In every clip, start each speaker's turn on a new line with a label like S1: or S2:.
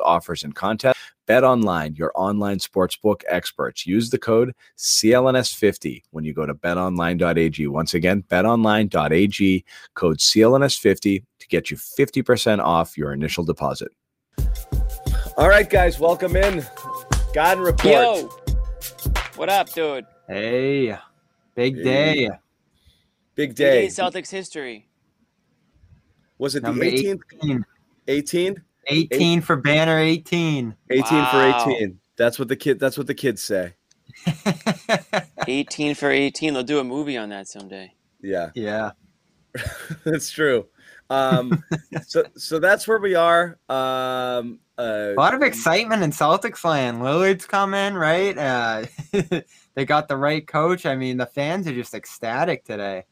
S1: offers, and contests. Bet Online, your online sportsbook experts. Use the code CLNS50 when you go to betonline.ag. Once again, betonline.ag, code CLNS50 to get you 50% off your initial deposit. All right, guys, welcome in. God report.
S2: Yo, what up, dude?
S3: Hey, big
S1: Hey.
S3: day.
S1: Big
S2: Big
S1: day.
S2: day Celtics history.
S1: Was it the
S3: Number
S1: 18th?
S3: 18.
S1: 18?
S3: 18 for banner 18.
S1: 18
S2: Wow.
S1: for 18. That's what the kid that's what the kids say.
S2: 18 for 18. They'll do a movie on that someday.
S1: Yeah.
S3: yeah.
S1: That's true. Um, so so that's where we are. Um, uh,
S3: A lot of excitement in Celtics land. Lillard's coming, right? Uh, they got the right coach. I mean, the fans are just ecstatic today.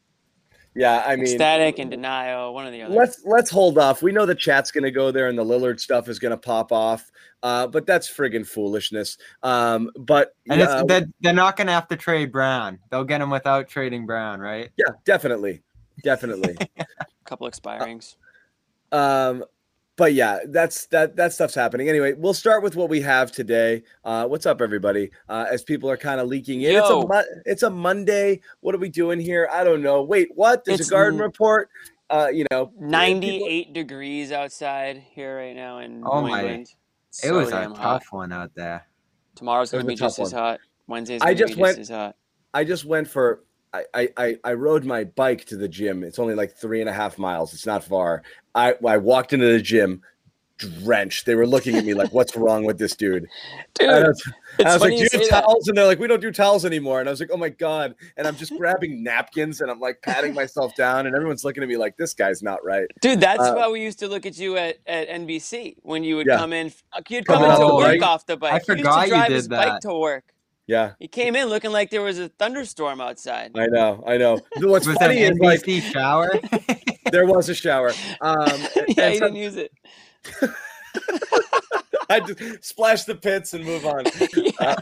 S1: Yeah, I mean,
S2: Ecstatic and denial, one of the other.
S1: let's let's hold off. We know the chat's going to go there, and the Lillard stuff is going to pop off. Uh, but that's friggin' foolishness. Um, but
S3: And
S1: yeah,
S3: it's, they're, they're not going to have to trade Brown. They'll get him without trading Brown, right?
S1: yeah, definitely, definitely.
S2: A couple expirings.
S1: um, but yeah, that's that that stuff's happening. Anyway, we'll start with what we have today. Uh, what's up, everybody? Uh, as people are kind of leaking in, it's a it's a Monday. What are we doing here? I don't know. Wait, what? There's
S2: It's
S1: a garden
S2: n-
S1: report. Uh, you know, people-
S2: 98 degrees outside here right now in
S3: Oh
S2: New
S3: my-
S2: England.
S3: It
S2: So
S3: was a tough
S2: hot.
S3: one out there.
S2: Tomorrow's going to be just
S1: tough
S2: as hot. Wednesday's
S1: I
S2: going to be
S1: just
S2: just
S1: went-
S2: as hot.
S1: I just went for I, I I I rode my bike to the gym. It's only like three and a half miles. It's not far. I I walked into the gym drenched. They were looking at me like, "What's wrong with this dude?"
S2: Dude,
S1: And I was,
S2: it's
S1: I was like, "Do
S2: you
S1: you have
S2: say that.
S1: towels?" And they're like, "We don't do towels anymore." And I was like, "Oh my god!" And I'm just grabbing napkins and I'm like patting myself down, and everyone's looking at me like, "This guy's not right."
S2: Dude, that's
S1: Uh,
S2: why we used to look at you at, at NBC when you would
S1: Yeah.
S2: come in. You'd come
S1: Oh,
S2: into work
S1: right.
S2: off the bike.
S3: I
S2: He used
S3: forgot
S2: to
S3: you
S2: drive
S3: did
S2: his bike
S3: that.
S2: to work.
S1: Yeah,
S2: He came in looking like there was a thunderstorm outside.
S1: I know, I know. What's
S3: was
S1: funny
S3: an
S1: is like
S3: shower.
S1: there was a shower. Um,
S2: yeah,
S1: and
S2: he
S1: so-
S2: didn't use it.
S1: I just splash the pits and move on.
S2: Yeah.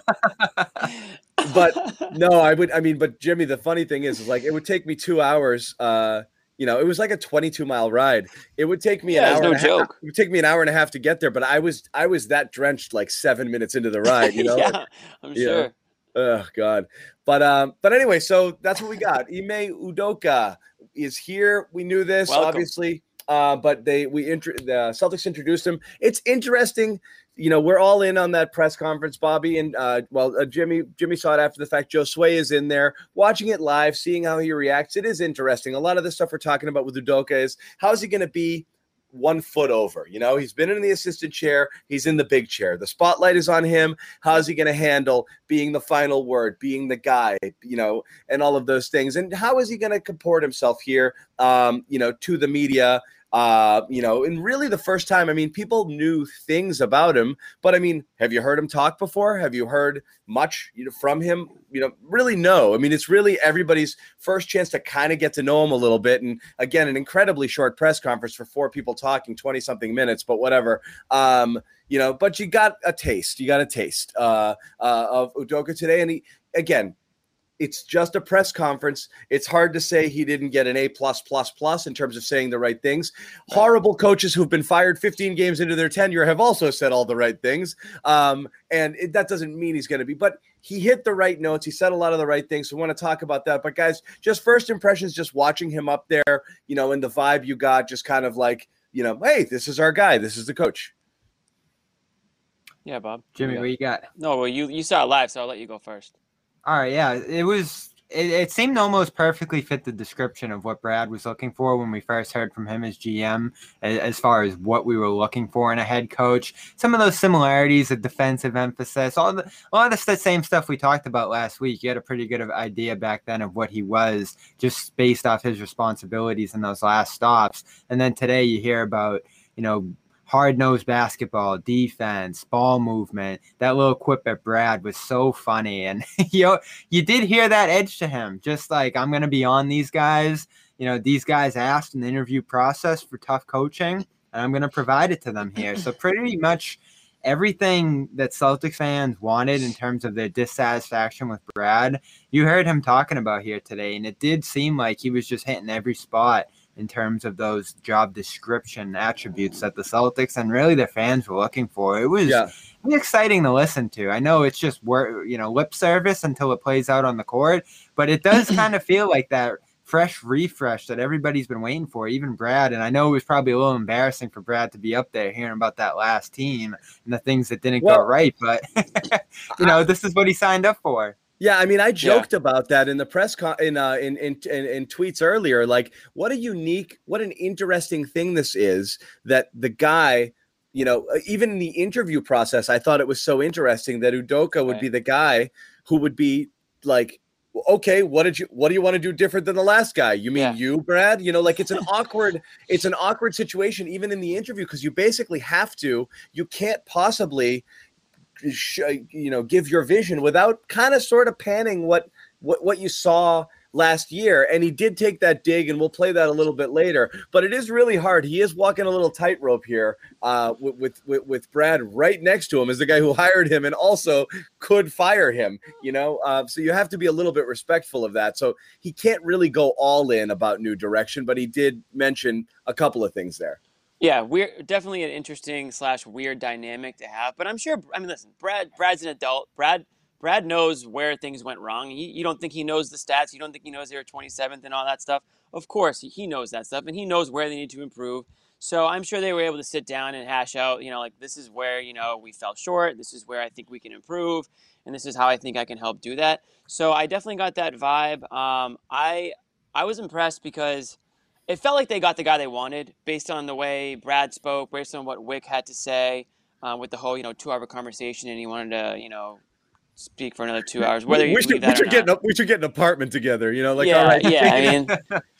S1: but no, I would. I mean, but Jimmy, the funny thing is, is like it would take me two hours. Uh, you know, it was like a 22 mile ride. It would take me
S2: Yeah,
S1: an hour.
S2: no
S1: and a half,
S2: joke.
S1: it would take me an hour and a half to get there, but I was I was that drenched like seven minutes into the ride. You know.
S2: yeah, I'm sure.
S1: Oh God. But um, but anyway, so that's what we got. Ime Udoka is here. We knew this,
S2: Welcome.
S1: obviously. Uh, but they we intro the Celtics introduced him. It's interesting. You know, we're all in on that press conference, Bobby, and uh, well, uh, Jimmy. Jimmy saw it after the fact. Josue is in there, watching it live, seeing how he reacts. It is interesting. A lot of the stuff we're talking about with Udoka is how is he going to be one foot over? You know, he's been in the assistant chair, he's in the big chair. The spotlight is on him. How's he going to handle being the final word, being the guy, you know, and all of those things? And how is he going to comport himself here, um, you know, to the media? Uh, you know, and really the first time, I mean, people knew things about him, but I mean, have you heard him talk before? Have you heard much you know, from him? You know, really no. I mean, it's really everybody's first chance to kind of get to know him a little bit. And again, an incredibly short press conference for four people talking 20 something minutes, but whatever. Um, you know, but you got a taste. You got a taste uh, uh, of Udoka today. And he, again, it's just a press conference. It's hard to say he didn't get an A plus plus plus in terms of saying the right things. Right. Horrible coaches who've been fired 15 games into their tenure have also said all the right things, um, and it, that doesn't mean he's going to be. But he hit the right notes. He said a lot of the right things. So we want to talk about that. But guys, just first impressions, just watching him up there, you know, and the vibe you got, just kind of like, you know, hey, this is our guy. This is the coach.
S2: Yeah, Bob.
S3: Jimmy, what you got?
S2: No, well, you you saw it live, so I'll let you go first.
S3: All right, yeah, it was. It, it seemed almost perfectly fit the description of what Brad was looking for when we first heard from him as GM, as far as what we were looking for in a head coach. Some of those similarities, the defensive emphasis, all the a lot of the same stuff we talked about last week. You had a pretty good idea back then of what he was, just based off his responsibilities in those last stops. And then today you hear about you know hard nosed basketball, defense, ball movement. That little quip at Brad was so funny. And you you did hear that edge to him, just like I'm gonna be on these guys. You know, these guys asked in the interview process for tough coaching, and I'm gonna provide it to them here. So pretty much everything that Celtics fans wanted in terms of their dissatisfaction with Brad, you heard him talking about here today, and it did seem like he was just hitting every spot in terms of those job description attributes that the Celtics and really their fans were looking for. It was yeah. exciting to listen to. I know it's just word, you know, lip service until it plays out on the court, but it does kind of feel like that fresh refresh that everybody's been waiting for, even Brad. And I know it was probably a little embarrassing for Brad to be up there hearing about that last team and the things that didn't well, go right, but you know, this is what he signed up for.
S1: Yeah, I mean, I joked yeah. about that in the press con- in, uh, in, in in in tweets earlier. Like, what a unique, what an interesting thing this is that the guy, you know, uh, even in the interview process, I thought it was so interesting that Udoka would right. be the guy who would be like, okay, what did you, what do you want to do different than the last guy? You mean yeah. you, Brad? You know, like it's an awkward, it's an awkward situation even in the interview because you basically have to, you can't possibly you know give your vision without kind of sort of panning what what what you saw last year. And he did take that dig and we'll play that a little bit later. But it is really hard. He is walking a little tightrope here uh, with, with with brad right next to him is the guy who hired him and also could fire him you know? Uh, so you have to be a little bit respectful of that. So he can't really go all in about new direction but he did mention a couple of things there
S2: yeah, we're definitely an interesting slash weird dynamic to have. But I'm sure. I mean, listen, Brad. Brad's an adult. Brad. Brad knows where things went wrong. He, you don't think he knows the stats. You don't think he knows they were 27th and all that stuff. Of course, he knows that stuff, and he knows where they need to improve. So I'm sure they were able to sit down and hash out. You know, like this is where you know we fell short. This is where I think we can improve, and this is how I think I can help do that. So I definitely got that vibe. Um, I I was impressed because it felt like they got the guy they wanted based on the way Brad spoke, based on what Wyc had to say uh, with the whole, you know, two-hour conversation, and he wanted to, you know, speak for another two hours. Whether
S1: we should, we should get an, we should get an apartment together. You know, like
S2: yeah,
S1: all right,
S2: yeah. I mean,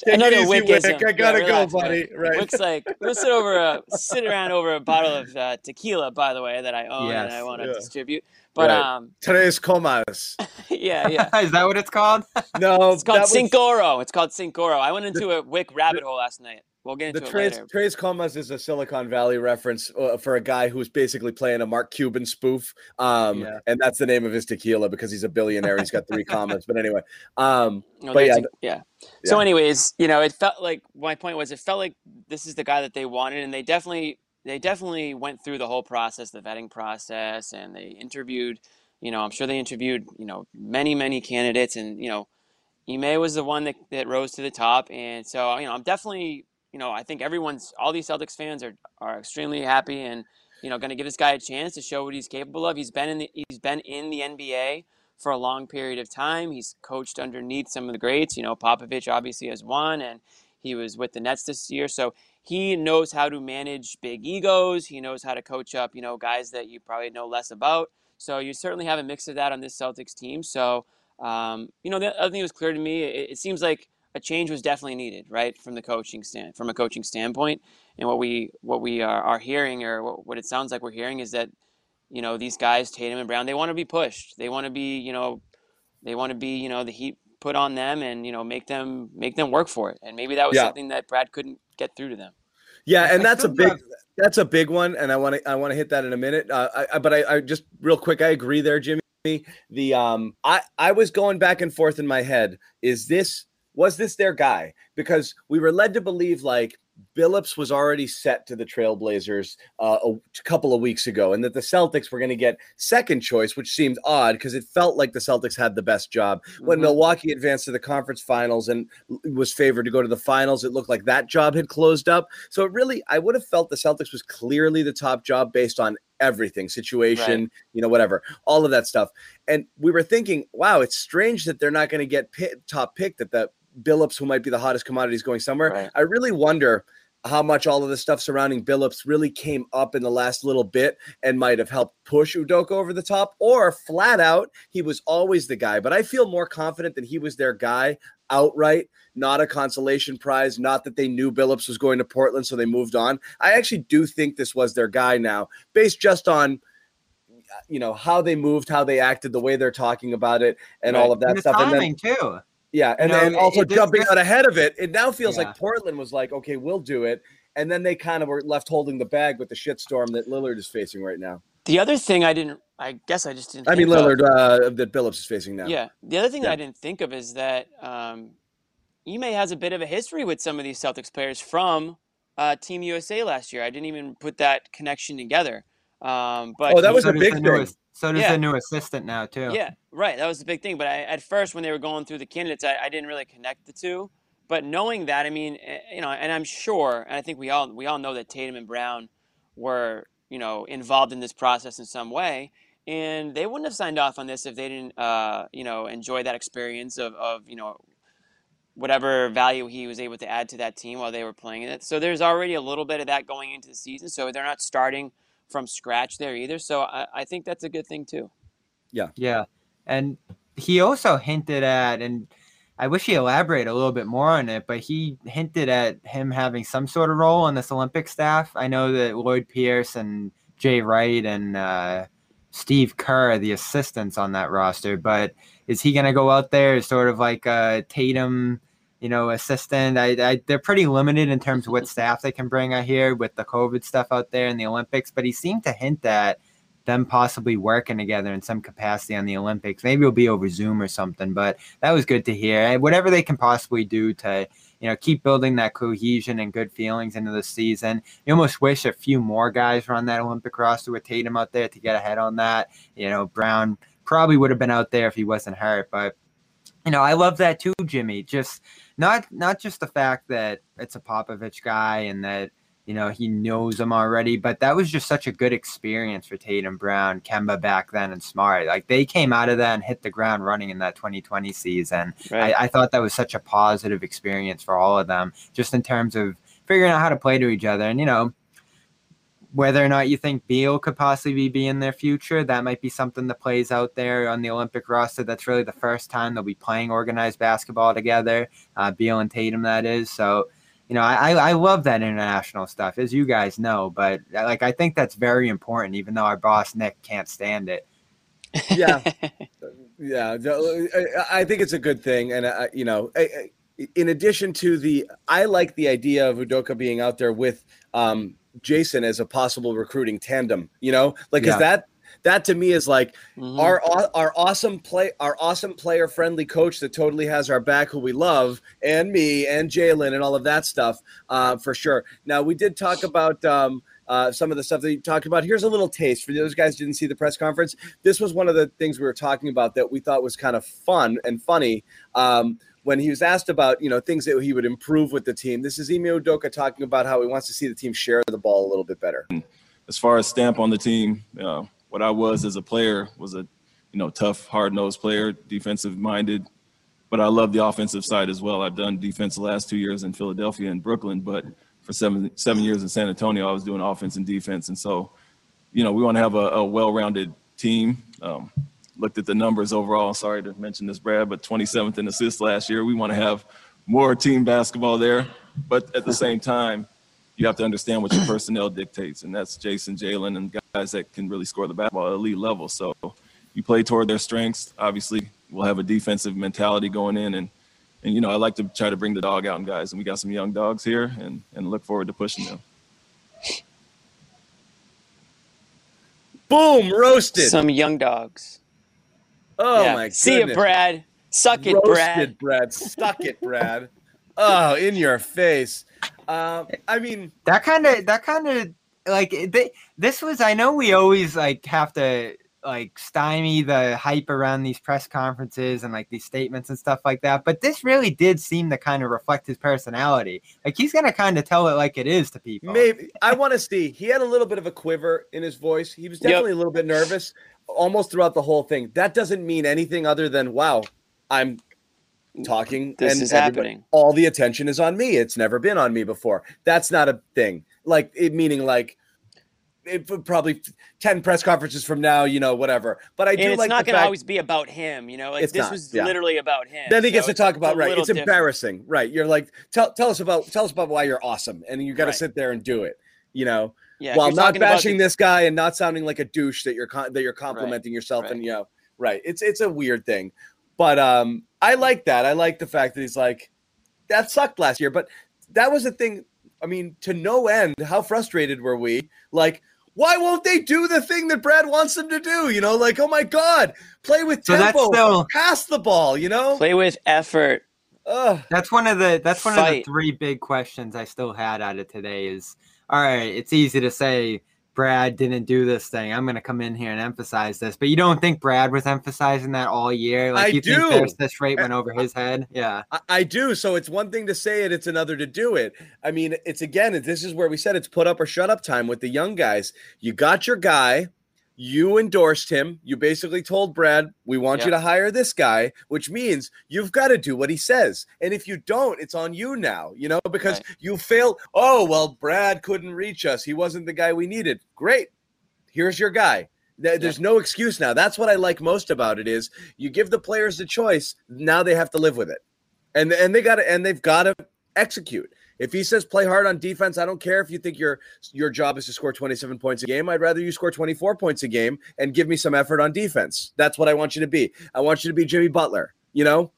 S2: another Wyc,
S1: Wyc. I gotta yeah, relax,
S2: go, buddy. Right. Looks like we'll sit over a sit around over a bottle of uh, tequila, by the way, that I own yes. and I want to yeah. distribute. But right. um,
S1: Tres Comas.
S2: yeah, yeah.
S3: Is that what it's called?
S1: no,
S2: it's called Cinco It's called Cinco I went into a Wyc rabbit hole last night. We'll get into
S1: the
S2: it
S1: Tres,
S2: later.
S1: Tres Comas is a Silicon Valley reference uh, for a guy who's basically playing a Mark Cuban spoof. Um, yeah. and that's the name of his tequila because he's a billionaire. he's got three commas. But anyway, um,
S2: no,
S1: but yeah,
S2: a, yeah. So, anyways, you know, it felt like my point was it felt like this is the guy that they wanted, and they definitely they definitely went through the whole process, the vetting process, and they interviewed. You know, I'm sure they interviewed you know many many candidates, and you know. Ime was the one that, that rose to the top, and so you know I'm definitely you know, I think everyone's all these Celtics fans are are extremely happy and you know going to give this guy a chance to show what he's capable of. He's been in the he's been in the NBA for a long period of time. He's coached underneath some of the greats. You know, Popovich obviously has won, and he was with the Nets this year, so he knows how to manage big egos. He knows how to coach up you know guys that you probably know less about. So you certainly have a mix of that on this Celtics team. So um, you know, the other thing that was clear to me, it, it seems like a change was definitely needed, right, from the coaching stand from a coaching standpoint. And what we what we are, are hearing, or what, what it sounds like we're hearing, is that you know these guys, Tatum and Brown, they want to be pushed. They want to be, you know, they want to be, you know, the heat put on them, and you know, make them make them work for it. And maybe that was yeah. something that Brad couldn't get through to them.
S1: Yeah, and that's a big that's a big one, and I want to I want to hit that in a minute. Uh, I, but I, I just real quick, I agree there, Jimmy. The um, I I was going back and forth in my head. Is this was this their guy? Because we were led to believe like Billups was already set to the Trailblazers uh, a couple of weeks ago, and that the Celtics were going to get second choice, which seemed odd because it felt like the Celtics had the best job. When
S2: Mhm.
S1: Milwaukee advanced to the conference finals and was favored to go to the finals, it looked like that job had closed up. So it really, I would have felt the Celtics was clearly the top job based on everything situation, you know, whatever, all of that stuff. And we were thinking, wow, it's strange that they're not going to get pi top pick, that the Billups, who might be the hottest commodities going somewhere.
S2: Right.
S1: I really wonder how much all of the stuff surrounding Billups really came up in the last little bit and might have helped push Udoka over the top, or flat out, he was always the guy. But I feel more confident that he was their guy outright, not a consolation prize, not that they knew Billups was going to Portland, so they moved on. I actually do think this was their guy now, based just on you know how they moved, how they acted, the way they're talking about it, and all of that
S3: and
S1: stuff. And then
S3: too.
S1: Yeah, and
S3: know,
S1: then also jumping out ahead of it. It now feels
S3: Yeah.
S1: like Portland was like, okay, we'll do it. And then they kind of were left holding the bag with the shitstorm that Lillard is facing right now.
S2: The other thing I didn't, I guess I just didn't.
S1: I mean,
S2: think of-
S1: Lillard uh, that Billups is facing now.
S2: Yeah. The other thing
S1: Yeah.
S2: that I didn't think of is that um, Ime has a bit of a history with some of these Celtics players from uh, Team USA last year. I didn't even put that connection together. Um, but
S1: Oh, that
S2: he-
S1: was a big
S3: the new so does
S2: Yeah.
S3: the new assistant now too.
S2: Yeah, right. That was the big thing. But I, at first, when they were going through the candidates, I, I didn't really connect the two. But knowing that, I mean, eh, you know, and I'm sure, and I think we all we all know that Tatum and Brown were, you know, involved in this process in some way, and they wouldn't have signed off on this if they didn't, uh, you know, enjoy that experience of, of, you know, whatever value he was able to add to that team while they were playing it. So there's already a little bit of that going into the season. So they're not starting from scratch there either. So I, I think that's a good thing too.
S3: Yeah. Yeah. And he also hinted at, and I wish he elaborated a little bit more on it, but he hinted at him having some sort of role on this Olympic staff. I know that Lloyd Pierce and Jay Wright and uh, Steve Kerr are the assistants on that roster, but is he going to go out there as sort of like a Tatum, you know, assistant? I, I, they're pretty limited in terms of what staff they can bring out here with the COVID stuff out there in the Olympics, but he seemed to hint at them possibly working together in some capacity on the Olympics. Maybe it'll be over Zoom or something, but that was good to hear. Whatever they can possibly do to, you know, keep building that cohesion and good feelings into the season. You almost wish a few more guys were on that Olympic roster with Tatum out there to get ahead on that. You know, Brown probably would have been out there if he wasn't hurt, but you know, I love that too, Jimmy. Just not not just the fact that it's a Popovich guy and that you know he knows them already, but that was just such a good experience for Tatum Brown, Kemba back then, and Smart. Like they came out of that and hit the ground running in that 2020 season.
S2: Right.
S3: I, I thought that was such a positive experience for all of them, just in terms of figuring out how to play to each other. And you know, whether or not you think Beal could possibly be in their future, that might be something that plays out there on the Olympic roster. That's really the first time they'll be playing organized basketball together. Uh, Beal and Tatum, that is. So, you know, I, I love that international stuff, as you guys know. But like, I think that's very important, even though our boss Nick can't stand it.
S1: Yeah. Yeah, I I think it's a good thing, and uh, you know, I- I- in addition to the, I like the idea of Udoka being out there with um, Jason as a possible recruiting tandem. You know, like because
S3: Yeah.
S1: that that to me is like
S2: Mhm.
S1: our our awesome play our awesome player friendly coach that totally has our back who we love and me and Jalen and all of that stuff uh, for sure. Now we did talk about um, uh, some of the stuff that you talked about. Here's a little taste for those guys who didn't see the press conference. This was one of the things we were talking about that we thought was kind of fun and funny. Um, when he was asked about you know things that he would improve with the team, this is Ime Udoka talking about how he wants to see the team share the ball a little bit better.
S4: as far as stamp on the team, uh, what I was as a player was a, you know, tough, hard-nosed player, defensive-minded, but I love the offensive side as well. I've done defense the last two years in Philadelphia and Brooklyn, but for seven seven years in San Antonio, I was doing offense and defense, and so, you know, we want to have a, a well-rounded team. Um, looked at the numbers overall. Sorry to mention this, Brad, but 27th in assists last year. We want to have more team basketball there, but at the same time, you have to understand what your personnel dictates, and that's Jason, Jalen, and guys that can really score the basketball at elite level. So you play toward their strengths. Obviously, we'll have a defensive mentality going in, and and you know I like to try to bring the dog out in guys, and we got some young dogs here, and and look forward to pushing them.
S1: Boom, roasted.
S2: Some young dogs.
S1: Oh
S2: Yeah.
S1: my god.
S2: See
S1: goodness.
S2: it, Brad. Suck it,
S1: Roasted,
S2: Brad.
S1: Brad. Stuck it, Brad. oh, in your face. Um, I mean,
S3: that kind of that kind of like they, this was i know we always like have to like stymie the hype around these press conferences and like these statements and stuff like that but this really did seem to kind of reflect his personality like he's gonna kind of tell it like it is to people
S1: maybe I want to see. He had a little bit of a quiver in his voice. He was
S2: Yep.
S1: definitely a little bit nervous almost throughout the whole thing. That doesn't mean anything other than wow, I'm talking
S2: This
S1: and
S2: is happening.
S1: All the attention is on me. It's never been on me before. That's not a thing. Like it meaning like it probably 10 press conferences from now, you know, whatever. But I do
S2: And it's
S1: like
S2: not going to always be about him, you know. Like
S1: It's
S2: this
S1: not,
S2: was
S1: yeah.
S2: literally about him.
S1: then he
S2: so
S1: gets to talk about right. It's
S2: different.
S1: embarrassing, right? You're like, tell tell us about tell us about why you're awesome, and you got to
S2: Right.
S1: sit there and do it, you know,
S2: Yeah,
S1: while not bashing
S2: the-
S1: this guy and not sounding like a douche that you're con- that you're complimenting yourself
S2: right.
S1: and you know, right? It's it's a weird thing, but um, I like that. I like the fact that he's like, that sucked last year, but that was the thing. I mean, to no end, how frustrated were we? Like. Why won't they do the thing that Brad wants them to do? You know, like, oh my God, play with
S3: So
S1: tempo,
S3: still-
S1: pass the ball, you know?
S2: Play with effort.
S1: Ugh.
S3: That's one of the that's one of the three big questions I still had out of today is all right, it's easy to say Brad didn't do this thing. I'm gonna come in here and emphasize this, but you don't think Brad was emphasizing that all year? Like
S1: I
S3: you
S1: do.
S3: think there's this rate went over his head? Yeah.
S1: I, I do. So it's one thing to say it, it's another to do it. I mean, it's again, this is where we said it's put up or shut up time with the young guys. You got your guy, you endorsed him. You basically told Brad, we want you to hire this guy, which means you've got to do what he says. And if you don't, it's on you now, you know, because
S2: Right.
S1: you failed. Oh, well, Brad couldn't reach us. He wasn't the guy we needed. Great. Here's your guy. There- There's no excuse now. That's what I like most about it is you give the players the choice. Now they have to live with it and and they got to and they've got to execute. If he says play hard on defense, I don't care if you think your your job is to score 27 points a game. I'd rather you score 24 points a game and give me some effort on defense. That's what I want you to be. I want you to be Jimmy Butler. You know,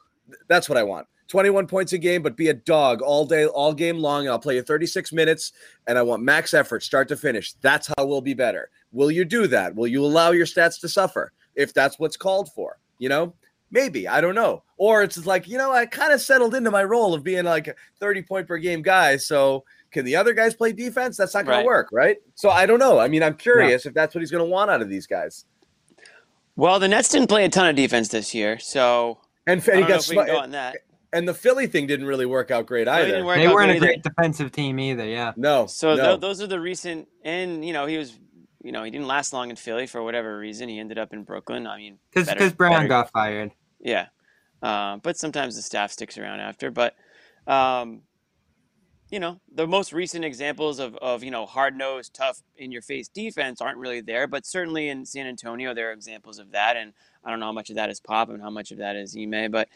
S1: that's what I want. 21 points a game, but be a dog all day, all game long. I'll play you 36 minutes, and I want max effort, start to finish. That's how we'll be better. Will you do that? Will you allow your stats to suffer if that's what's called for? You know, maybe I don't know. Or it's like you know, I kind of settled into my role of being like a 30 point per game guy. So can the other guys play defense? That's not going
S2: Right.
S1: to work, right? So I don't know. I mean, I'm curious if that's what he's going to want out of these guys.
S2: Well, the Nets didn't play a ton of defense this year, so
S1: And,
S2: I
S1: and he
S2: don't know
S1: got
S2: if we can go on that.
S1: and the Philly thing didn't really work out great either.
S2: didn't
S3: They weren't a
S2: good either.
S3: great defensive team either, yeah.
S1: No,
S2: So
S1: no.
S2: tho- those are the recent, and you know he was, you know he didn't last long in Philly for whatever reason. He ended up in Brooklyn. I mean,
S3: Because because Brown
S2: better-
S3: got fired.
S2: Yeah, um, but sometimes the staff sticks around after. But um, you know, the most recent examples of of you know hard nosed, tough, in your face defense aren't really there. But certainly in San Antonio, there are examples of that. And I don't know how much of that is Pop and how much of that is Ime. But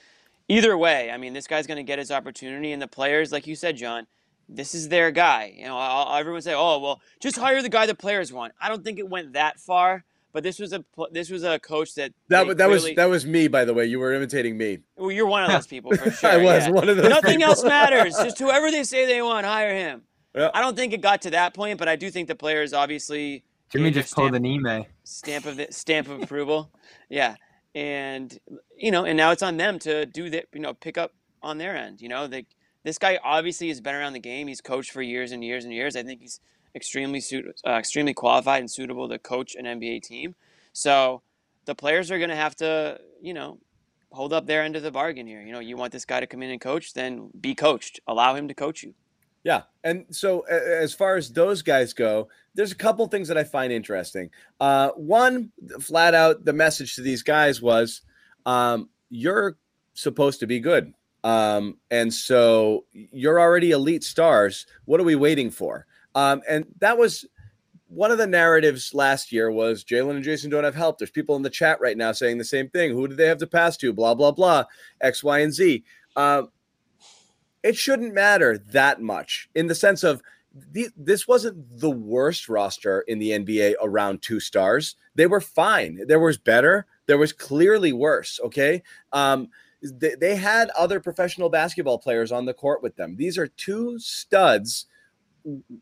S2: either way, I mean, this guy's going to get his opportunity, and the players, like you said, John. This is their guy. You know, I'll, everyone say, "Oh, well, just hire the guy the players want." I don't think it went that far, but this was a this was a coach that
S1: that,
S2: they
S1: wa- that was that was me, by the way. You were imitating me.
S2: well, you're one of those people for sure.
S1: I was
S2: yeah.
S1: one of those.
S2: Nothing
S1: people.
S2: else matters. Just whoever they say they want, hire him.
S1: Yeah.
S2: I don't think it got to that point, but I do think the players obviously
S3: Jimmy
S2: gave their
S3: just pulled
S2: stamp,
S3: an email.
S2: stamp of the, stamp of approval. Yeah, and you know, and now it's on them to do that. You know, pick up on their end. You know, they, this guy obviously has been around the game. He's coached for years and years and years. I think he's extremely suit, uh, extremely qualified and suitable to coach an NBA team. So the players are going to have to, you know, hold up their end of the bargain here. You know, you want this guy to come in and coach, then be coached. Allow him to coach you.
S1: Yeah. And so, as far as those guys go, there's a couple things that I find interesting. Uh, one, flat out, the message to these guys was um, you're supposed to be good. Um, and so you're already elite stars. What are we waiting for? Um, and that was one of the narratives last year was Jalen and Jason don't have help. There's people in the chat right now saying the same thing. Who do they have to pass to? Blah, blah, blah, X, Y, and Z. Um, it shouldn't matter that much in the sense of the, this wasn't the worst roster in the NBA around two stars. They were fine. There was better. There was clearly worse. Okay. Um, they, they had other professional basketball players on the court with them. These are two studs.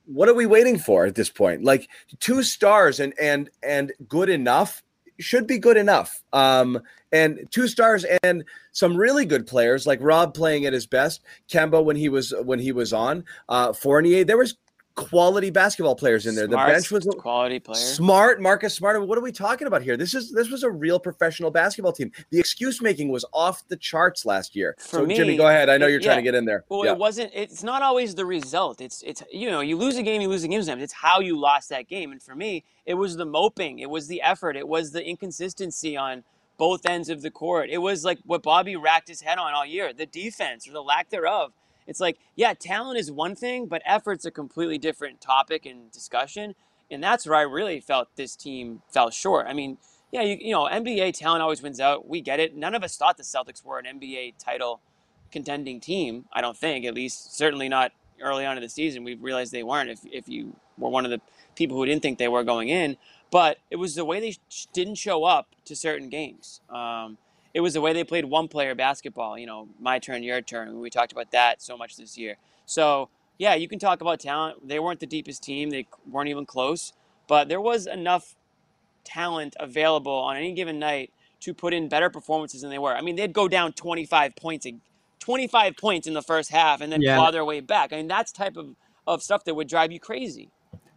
S1: What are we waiting for at this point? Like two stars and and and good enough should be good enough. Um, and two stars and some really good players like Rob playing at his best, Kemba when he was when he was on, uh, Fournier. There was quality basketball players in there.
S2: Smart,
S1: the bench was
S2: quality player.
S1: Smart, Marcus Smart. What are we talking about here? This is this was a real professional basketball team. The excuse making was off the charts last year.
S2: For
S1: so
S2: me,
S1: Jimmy, go ahead. I know
S2: it-
S1: you're trying to get in there.
S2: Well,
S1: Yeah.
S2: it wasn't. It's not always the result. It's it's you know you lose a game, you lose a game sometimes. It's how you lost that game. And for me, it was the moping, it was the effort, it was the inconsistency on both ends of the court. It was like what Bobby racked his head on all year: the defense or the lack thereof. It's like yeah, talent is one thing, but effort's a completely different topic and discussion. And that's where I really felt this team fell short. I mean, yeah, you, you know, NBA talent always wins out. We get it. None of us thought the Celtics were an NBA title contending team. I don't think, at least certainly not early on in the season. We realized they weren't. If if you were one of the people who didn't think they were going in, but it was the way they sh- didn't show up to certain games. Um, it was the way they played one player basketball. You know, my turn, your turn. We talked about that so much this year. So yeah, you can talk about talent. They weren't the deepest team. They weren't even close, but there was enough talent available on any given night to put in better performances than they were. I mean, they'd go down 25 points, 25 points in the first half, and then
S3: Yeah.
S2: claw their way back. I mean, that's type of, of stuff that would drive you crazy.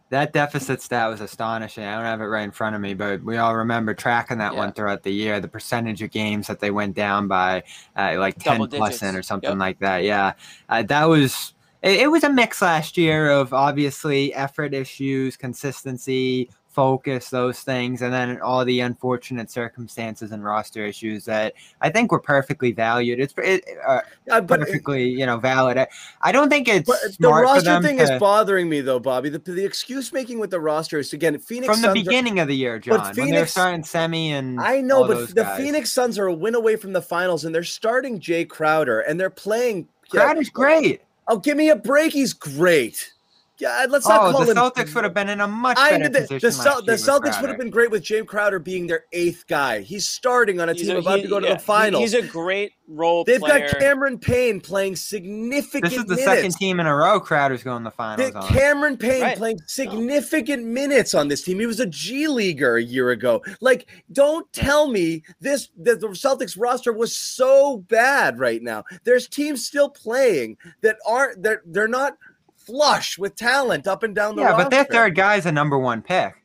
S3: That deficit stat was astonishing. I don't have it right in front of me, but we all remember tracking that
S2: Yeah.
S3: one throughout the year. The percentage of games that they went down by uh, like
S2: Double
S3: 10 plus in or something
S2: Yep.
S3: like that. Yeah. Uh, that was, it, it was a mix last year of obviously effort issues, consistency, focus, those things, and then all the unfortunate circumstances and roster issues that I think were perfectly valued. It's it, uh,
S1: Uh,
S3: perfectly, you know, valid. I- I don't think it's
S1: the roster thing
S3: to,
S1: is bothering me though, Bobby. The, the excuse making with the roster is again Phoenix
S3: from the
S1: Suns are-
S3: beginning of the year, John, when they're
S1: Phoenix-
S3: starting semi and
S1: I know, but the
S3: guys.
S1: Phoenix Suns are a win away from the finals, and they're starting Jae Crowder, and they're playing. yeah,
S3: great.
S1: Oh, give me a break. He's great. Yeah, let's not
S3: Oh,
S1: call
S3: the
S1: him.
S3: Celtics would have been in a much
S1: I
S3: better
S1: did the,
S3: position.
S1: the,
S3: last
S1: Cel-
S3: year
S1: the
S3: with
S1: Celtics would have been great with James Crowder being their eighth guy. He's starting on a
S2: He's
S1: team
S2: a-
S1: about
S2: he-
S1: to go to the
S2: he-
S1: finals.
S2: he's a great role
S1: They've
S2: player.
S1: got Cameron Payne playing significant
S3: This is the
S1: minutes.
S3: second team in a row Crowder's going to the finals
S1: The
S3: on.
S1: Cameron Payne
S2: Right.
S1: playing significant minutes on this team. He was a G leaguer a year ago. Like, don't tell me this that the Celtics roster was so bad right now. There's teams still playing that aren't they're they're not flush with talent up and down the road.
S3: yeah, but their third guy is a number one pick.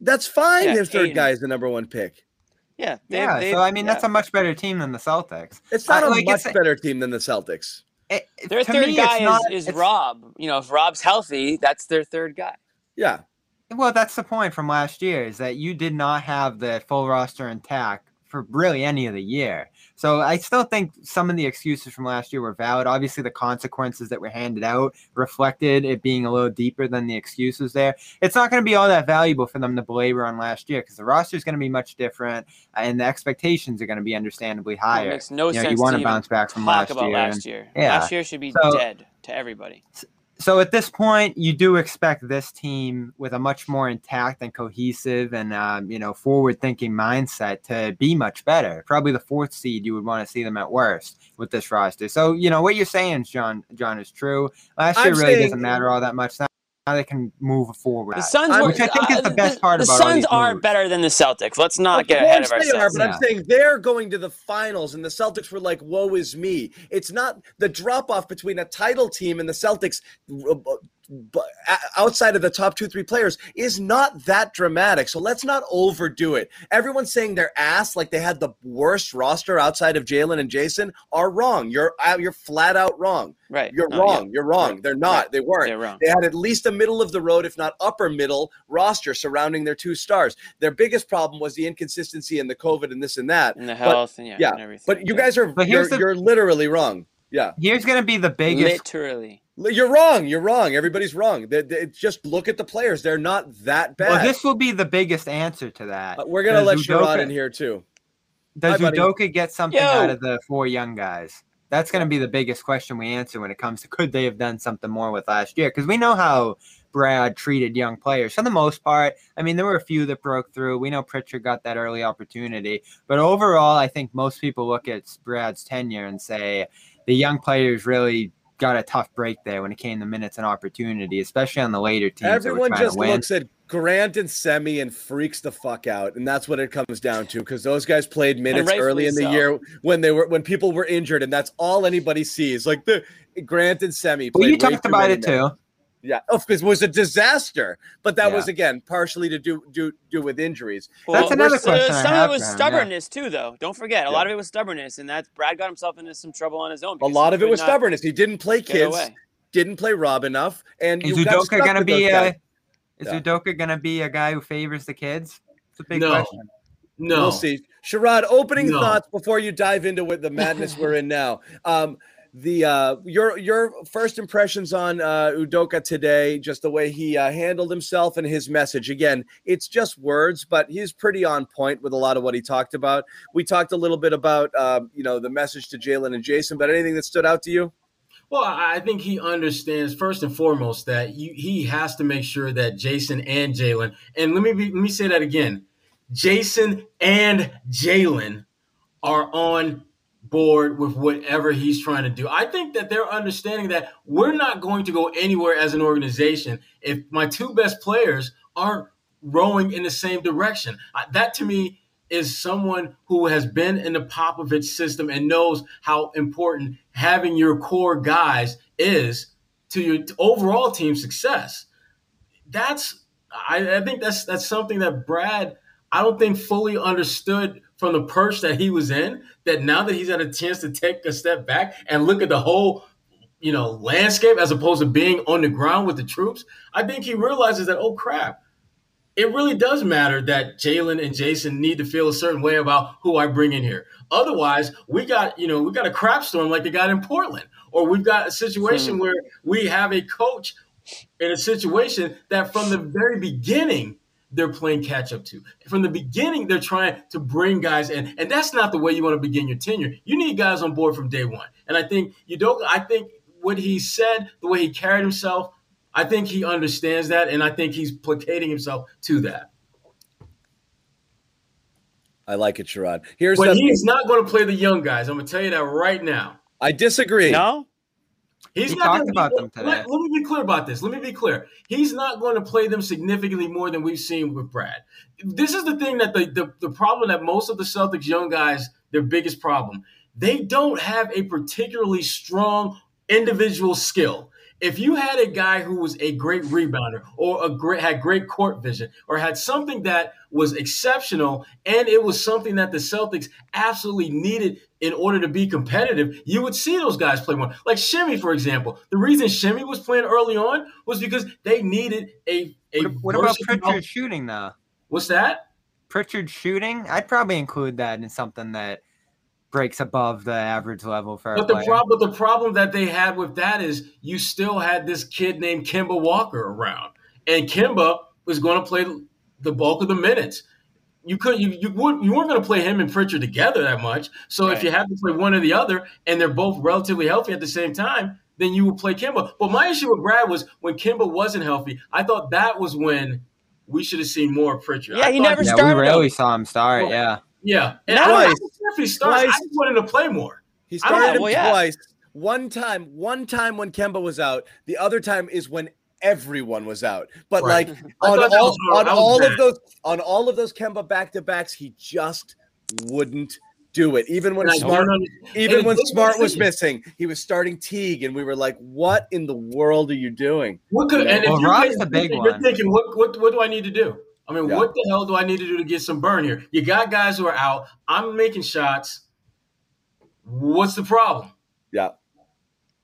S1: That's fine.
S2: Yeah,
S1: their third
S2: Ayton.
S1: guy is the number one pick.
S2: yeah, they,
S3: yeah,
S2: they,
S3: so I mean
S2: yeah.
S3: that's a much better team than the Celtics.
S1: It's not
S3: Uh,
S1: a
S3: like,
S1: much
S3: it's-
S1: better team than the Celtics.
S3: It, it-
S2: their third
S3: me,
S2: guy
S3: it's not,
S2: is, is Rob. You know, if Rob's healthy, that's their third guy.
S1: Yeah.
S3: Well, that's the point from last year is that you did not have the full roster intact for really any of the year. So I still think some of the excuses from last year were valid. Obviously, the consequences that were handed out reflected it being a little deeper than the excuses there. It's not going to be all that valuable for them to belabor on last year because the roster is going to be much different uh, and the expectations are going to be understandably higher.
S2: it makes no
S3: you know,
S2: sense
S3: you want
S2: to
S3: bounce back from
S2: talk
S3: last
S2: about
S3: year.
S2: last
S3: and-
S2: year.
S3: yeah.
S2: Last year should be
S3: So-
S2: dead to everybody.
S3: So at this point, you do expect this team with a much more intact and cohesive and um, you know forward-thinking mindset to be much better. Probably the fourth seed, you would want to see them at worst with this roster. So you know what you're saying, John. John is true. Last year
S1: I'm
S3: really
S1: saying-
S3: doesn't matter all that much. Now, now they can move forward.
S2: The Suns,
S1: I'm-
S2: were,
S3: which I think is the
S2: uh,
S3: best part
S2: the
S3: about all
S2: Suns are
S3: moves.
S2: better than the Celtics. Let's not
S1: Of
S2: get ahead of
S1: course they are,
S2: ourselves.
S1: but
S3: Yeah.
S1: I'm saying they're going to the finals, and the Celtics were like, "Woe is me." It's not the drop off between a title team and the Celtics, but outside of the top two, three players, is not that dramatic. So let's not overdo it. Everyone's saying they're ass, like they had the worst roster outside of Jalen and Jason, are wrong. You're uh, you're flat out wrong.
S2: right.
S1: You're
S2: No,
S1: wrong.
S2: yeah.
S1: You're wrong.
S2: Right.
S1: They're not.
S2: Right.
S1: They weren't.
S2: They're wrong.
S1: They had at least a middle of the road, if not upper middle, roster surrounding their two stars. Their biggest problem was the inconsistency and the COVID and this and that.
S2: And the
S1: But-
S2: health and yeah,
S1: yeah,
S2: and everything.
S1: But you guys are
S3: But
S1: you're,
S3: here's the-
S1: you're literally wrong. Yeah,
S3: Here's going to be the biggest
S2: literally.
S1: you're wrong. You're wrong. Everybody's wrong. They, they- just look at the players. They're not that bad.
S3: Well, this will be the biggest answer to that.
S1: Uh, we're gonna let
S3: Udoka-
S1: Sherrod in here too.
S3: Does
S1: Hi, buddy.
S3: Get something
S2: Yo.
S3: out of the four young guys? That's going to be the biggest question we answer when it comes to could they have done something more with last year? Because we know how Brad treated young players for the most part. I mean, there were a few that broke through. We know Pritchard got that early opportunity, but overall, I think most people look at Brad's tenure and say the young players really got a tough break there when it came to minutes and opportunity, especially on the later teams.
S1: Everyone just looks at Grant and Semi and freaks the fuck out, and that's what it comes down to. Because those guys played minutes early in the
S2: so.
S1: year when they were when people were injured, and that's all anybody sees. Like the Grant and Semi.
S3: Well, you talked about it
S1: minutes.
S3: too.
S1: Yeah, of course, it was a disaster, but that
S3: Yeah.
S1: was again partially to do do do with injuries.
S3: That's
S2: Well,
S3: another
S2: uh,
S3: question I
S2: Some
S3: have
S2: of it was
S3: for him, yeah.
S2: stubbornness too, though. Don't forget, a
S1: Yeah.
S2: lot of it was stubbornness, and that's Brad got himself into some trouble on his own.
S1: A lot of it was stubbornness. He didn't play kids, didn't play Rob enough, and
S3: Is
S1: you
S3: Udoka gonna be a? Is
S1: Yeah.
S3: Udoka gonna be a guy who favors the kids? It's a big
S5: No.
S3: question.
S5: No.
S1: We'll see. Sherrod, opening
S5: No.
S1: thoughts before you dive into what the madness we're in now. Um, the uh, your your first impressions on uh, Udoka today, just the way he uh, handled himself and his message. Again, it's just words, but he's pretty on point with a lot of what he talked about. We talked a little bit about um, you know the message to Jalen and Jason, but anything that stood out to you?
S5: Well, I I think he understands first and foremost that you, he has to make sure that Jason and Jalen, and let me be, let me say that again, Jason and Jalen are on with whatever he's trying to do. I think that they're understanding that we're not going to go anywhere as an organization if my two best players aren't rowing in the same direction. That to me is someone who has been in the Popovich system and knows how important having your core guys is to your overall team success. That's I, I think that's that's something that Brad I don't think fully understood from the perch that he was in. That now that he's had a chance to take a step back and look at the whole you know landscape as opposed to being on the ground with the troops, I think he realizes that oh crap, it really does matter that Jalen and Jason need to feel a certain way about who I bring in here. Otherwise, we got you know we got a crap storm like they got in Portland, or we've got a situation hmm. where we have a coach in a situation that from the very beginning they're playing catch up to. From the beginning, they're trying to bring guys in, and that's not the way you want to begin your tenure. You need guys on board from day one, and I think you don't. I think what he said, the way he carried himself, I think he understands that, and I think he's placating himself to that.
S1: I like it, Sherrod. Here's
S5: But
S1: the,
S5: he's not going to play the young guys. I'm going to tell you that right now.
S1: I disagree.
S2: No,
S5: He's
S3: He
S5: not
S3: talked about them today.
S5: Let, let me be clear about this. Let me be clear. He's not going to play them significantly more than we've seen with Brad. This is the thing that the, the, the problem that most of the Celtics young guys, their biggest problem, they don't have a particularly strong individual skill. If you had a guy who was a great rebounder or a great had great court vision or had something that was exceptional and it was something that the Celtics absolutely needed in order to be competitive, you would see those guys play more. Like Semi, for example. The reason Semi was playing early on was because they needed a, a
S3: What, what about Pritchard shooting though?
S5: What's that?
S3: Pritchard shooting, I'd probably include that in something that breaks above the average level for a
S5: But the problem, the problem that they had with that is you still had this kid named Kemba Walker around, and Kemba was going to play the bulk of the minutes. You could you you would you weren't going to play him and Pritchard together that much. So if you had to play one or the other, and they're both relatively healthy at the same time, then you would play Kemba. But my issue with Brad was when Kemba wasn't healthy. I thought that was when we should have seen more of Pritchard.
S2: Yeah,
S5: I
S2: he
S5: thought-
S2: never
S3: yeah,
S2: started
S3: we rarely saw him start.
S5: Well,
S3: Yeah,
S5: Yeah, and
S2: No.
S5: I don't
S1: Twice.
S5: if he starts. I
S1: Twice.
S5: just wanted to play more.
S1: He
S5: I don't
S1: started
S5: know,
S1: him
S2: well, yeah.
S1: twice. One time, one time when Kemba was out. The other time is when everyone was out. But
S5: Right.
S1: like on all on all
S5: bad.
S1: of those on all of those Kemba back to backs, he just wouldn't do it. Even when
S5: And
S1: Smart, even when Smart was missing, he was starting Teague, and we were like, "What in the world are you doing?"
S5: What could, and if
S3: Well,
S5: you're,
S3: Rob's
S5: thinking-
S3: the big
S5: you're
S3: one.
S5: thinking, what, what, what do I need to do? I mean,
S1: Yeah.
S5: what the hell do I need to do to get some burn here? You got guys who are out. I'm making shots. What's the problem?
S1: Yeah,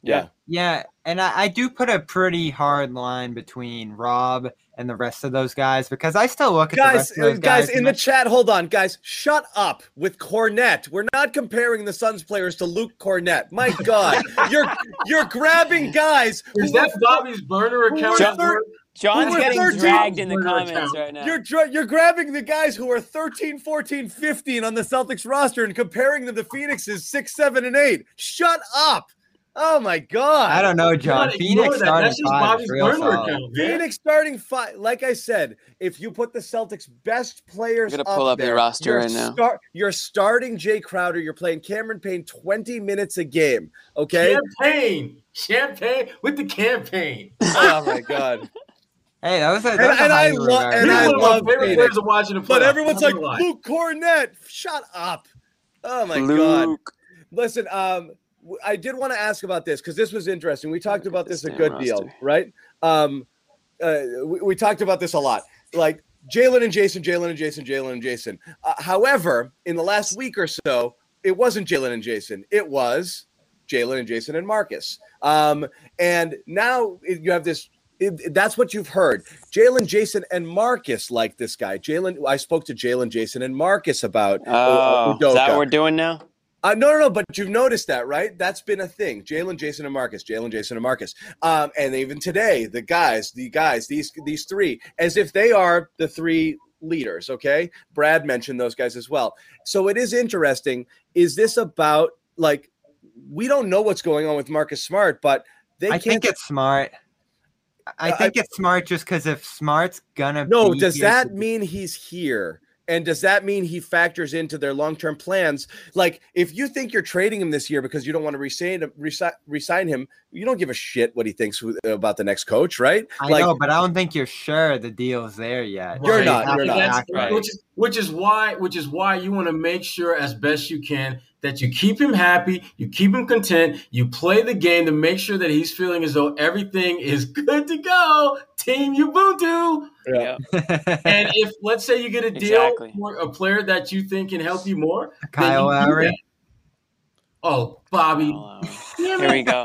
S2: Yeah.
S3: yeah, and I, I do put a pretty hard line between Rob and the rest of those guys because I still look at the
S1: guys,
S3: rest of those
S1: guys,
S3: guys
S1: in the
S3: and
S1: chat, hold on, guys, shut up with Kornet. We're not comparing the Suns players to Luke Kornet. My God, you're you're grabbing guys. who
S5: Is that Bobby's burner account?
S1: Who
S5: at
S1: were-
S5: work?
S2: John's getting
S1: 13
S2: dragged in the comments right now.
S1: You're dra- you're grabbing the guys who are 13, 14, 15 on the Celtics roster and comparing them to Phoenix's six, seven, and eight. Shut up. Oh my God.
S3: I don't know, John. Phoenix
S5: that.
S3: starting
S5: That's
S3: five is real solid.
S5: account.
S1: Phoenix starting five. Like I said, if you put the Celtics' best players,
S2: I'm gonna pull up their
S1: there,
S2: roster
S1: you're
S2: right now.
S1: Start, you're starting Jae Crowder. You're playing Cameron Payne 20 minutes a game. Okay.
S5: Champagne, champagne with the campaign.
S1: oh my God.
S3: Hey, that was a, that
S1: And-
S3: was a
S1: and I lo-
S3: regarded-
S1: and
S5: He's
S1: I
S5: one of
S1: love
S5: my favorite
S1: Payton.
S5: players to watch in the playoffs.
S1: But everyone's like,
S5: lie.
S1: Luke Kornet, shut up. Oh my god.
S2: Luke.
S1: Listen, um, w- I did want to ask about this because this was interesting. We talked about this a
S2: Damn
S1: good deal, right? Um, uh, we, we talked about this a lot. Like Jalen and Jason, Jalen and Jason, Jalen and Jason. Uh, however, in the last week or so, it wasn't Jalen and Jason. It was Jalen and Jason and Marcus. Um, and now you have this. It, that's what you've heard. Jalen, Jason, and Marcus like this guy. Jalen, I spoke to Jalen, Jason, and Marcus about uh,
S2: Oh, is that what we're doing now?
S1: Uh, no, no, no. But you've noticed that, right? That's been a thing. Jalen, Jason, and Marcus. Jalen, Jason, and Marcus. Um, and even today, the guys, the guys, these these three, as if they are the three leaders. Okay, Brad mentioned those guys as well. So it is interesting. Is this about like we don't know what's going on with Marcus Smart, but they
S3: I
S1: can't.
S3: think it's smart. I
S1: Uh, I-
S3: think it's smart just because if Smart's gonna
S1: no,
S3: be
S1: does
S3: here
S1: that
S3: to-
S1: mean he's here? And does that mean he factors into their long-term plans? Like, if you think you're trading him this year because you don't want to resign him, resi- resign him, you don't give a shit what he thinks about the next coach, right?
S3: I
S1: like,
S3: know, but I don't think you're sure the deal's there yet.
S1: You're
S3: So you
S1: not, you're not.
S3: Right.
S5: Which is which is why which is why you want to make sure as best you can that you keep him happy, you keep him content, you play the game to make sure that he's feeling as though everything is good to go. Team Ubuntu.
S1: Yeah.
S5: And if let's say you get a deal
S2: Exactly.
S5: for a player that you think can help you more,
S3: Kyle
S5: you
S3: Lowry.
S5: Oh, Bobby.
S2: Oh,
S5: damn
S2: Here we go.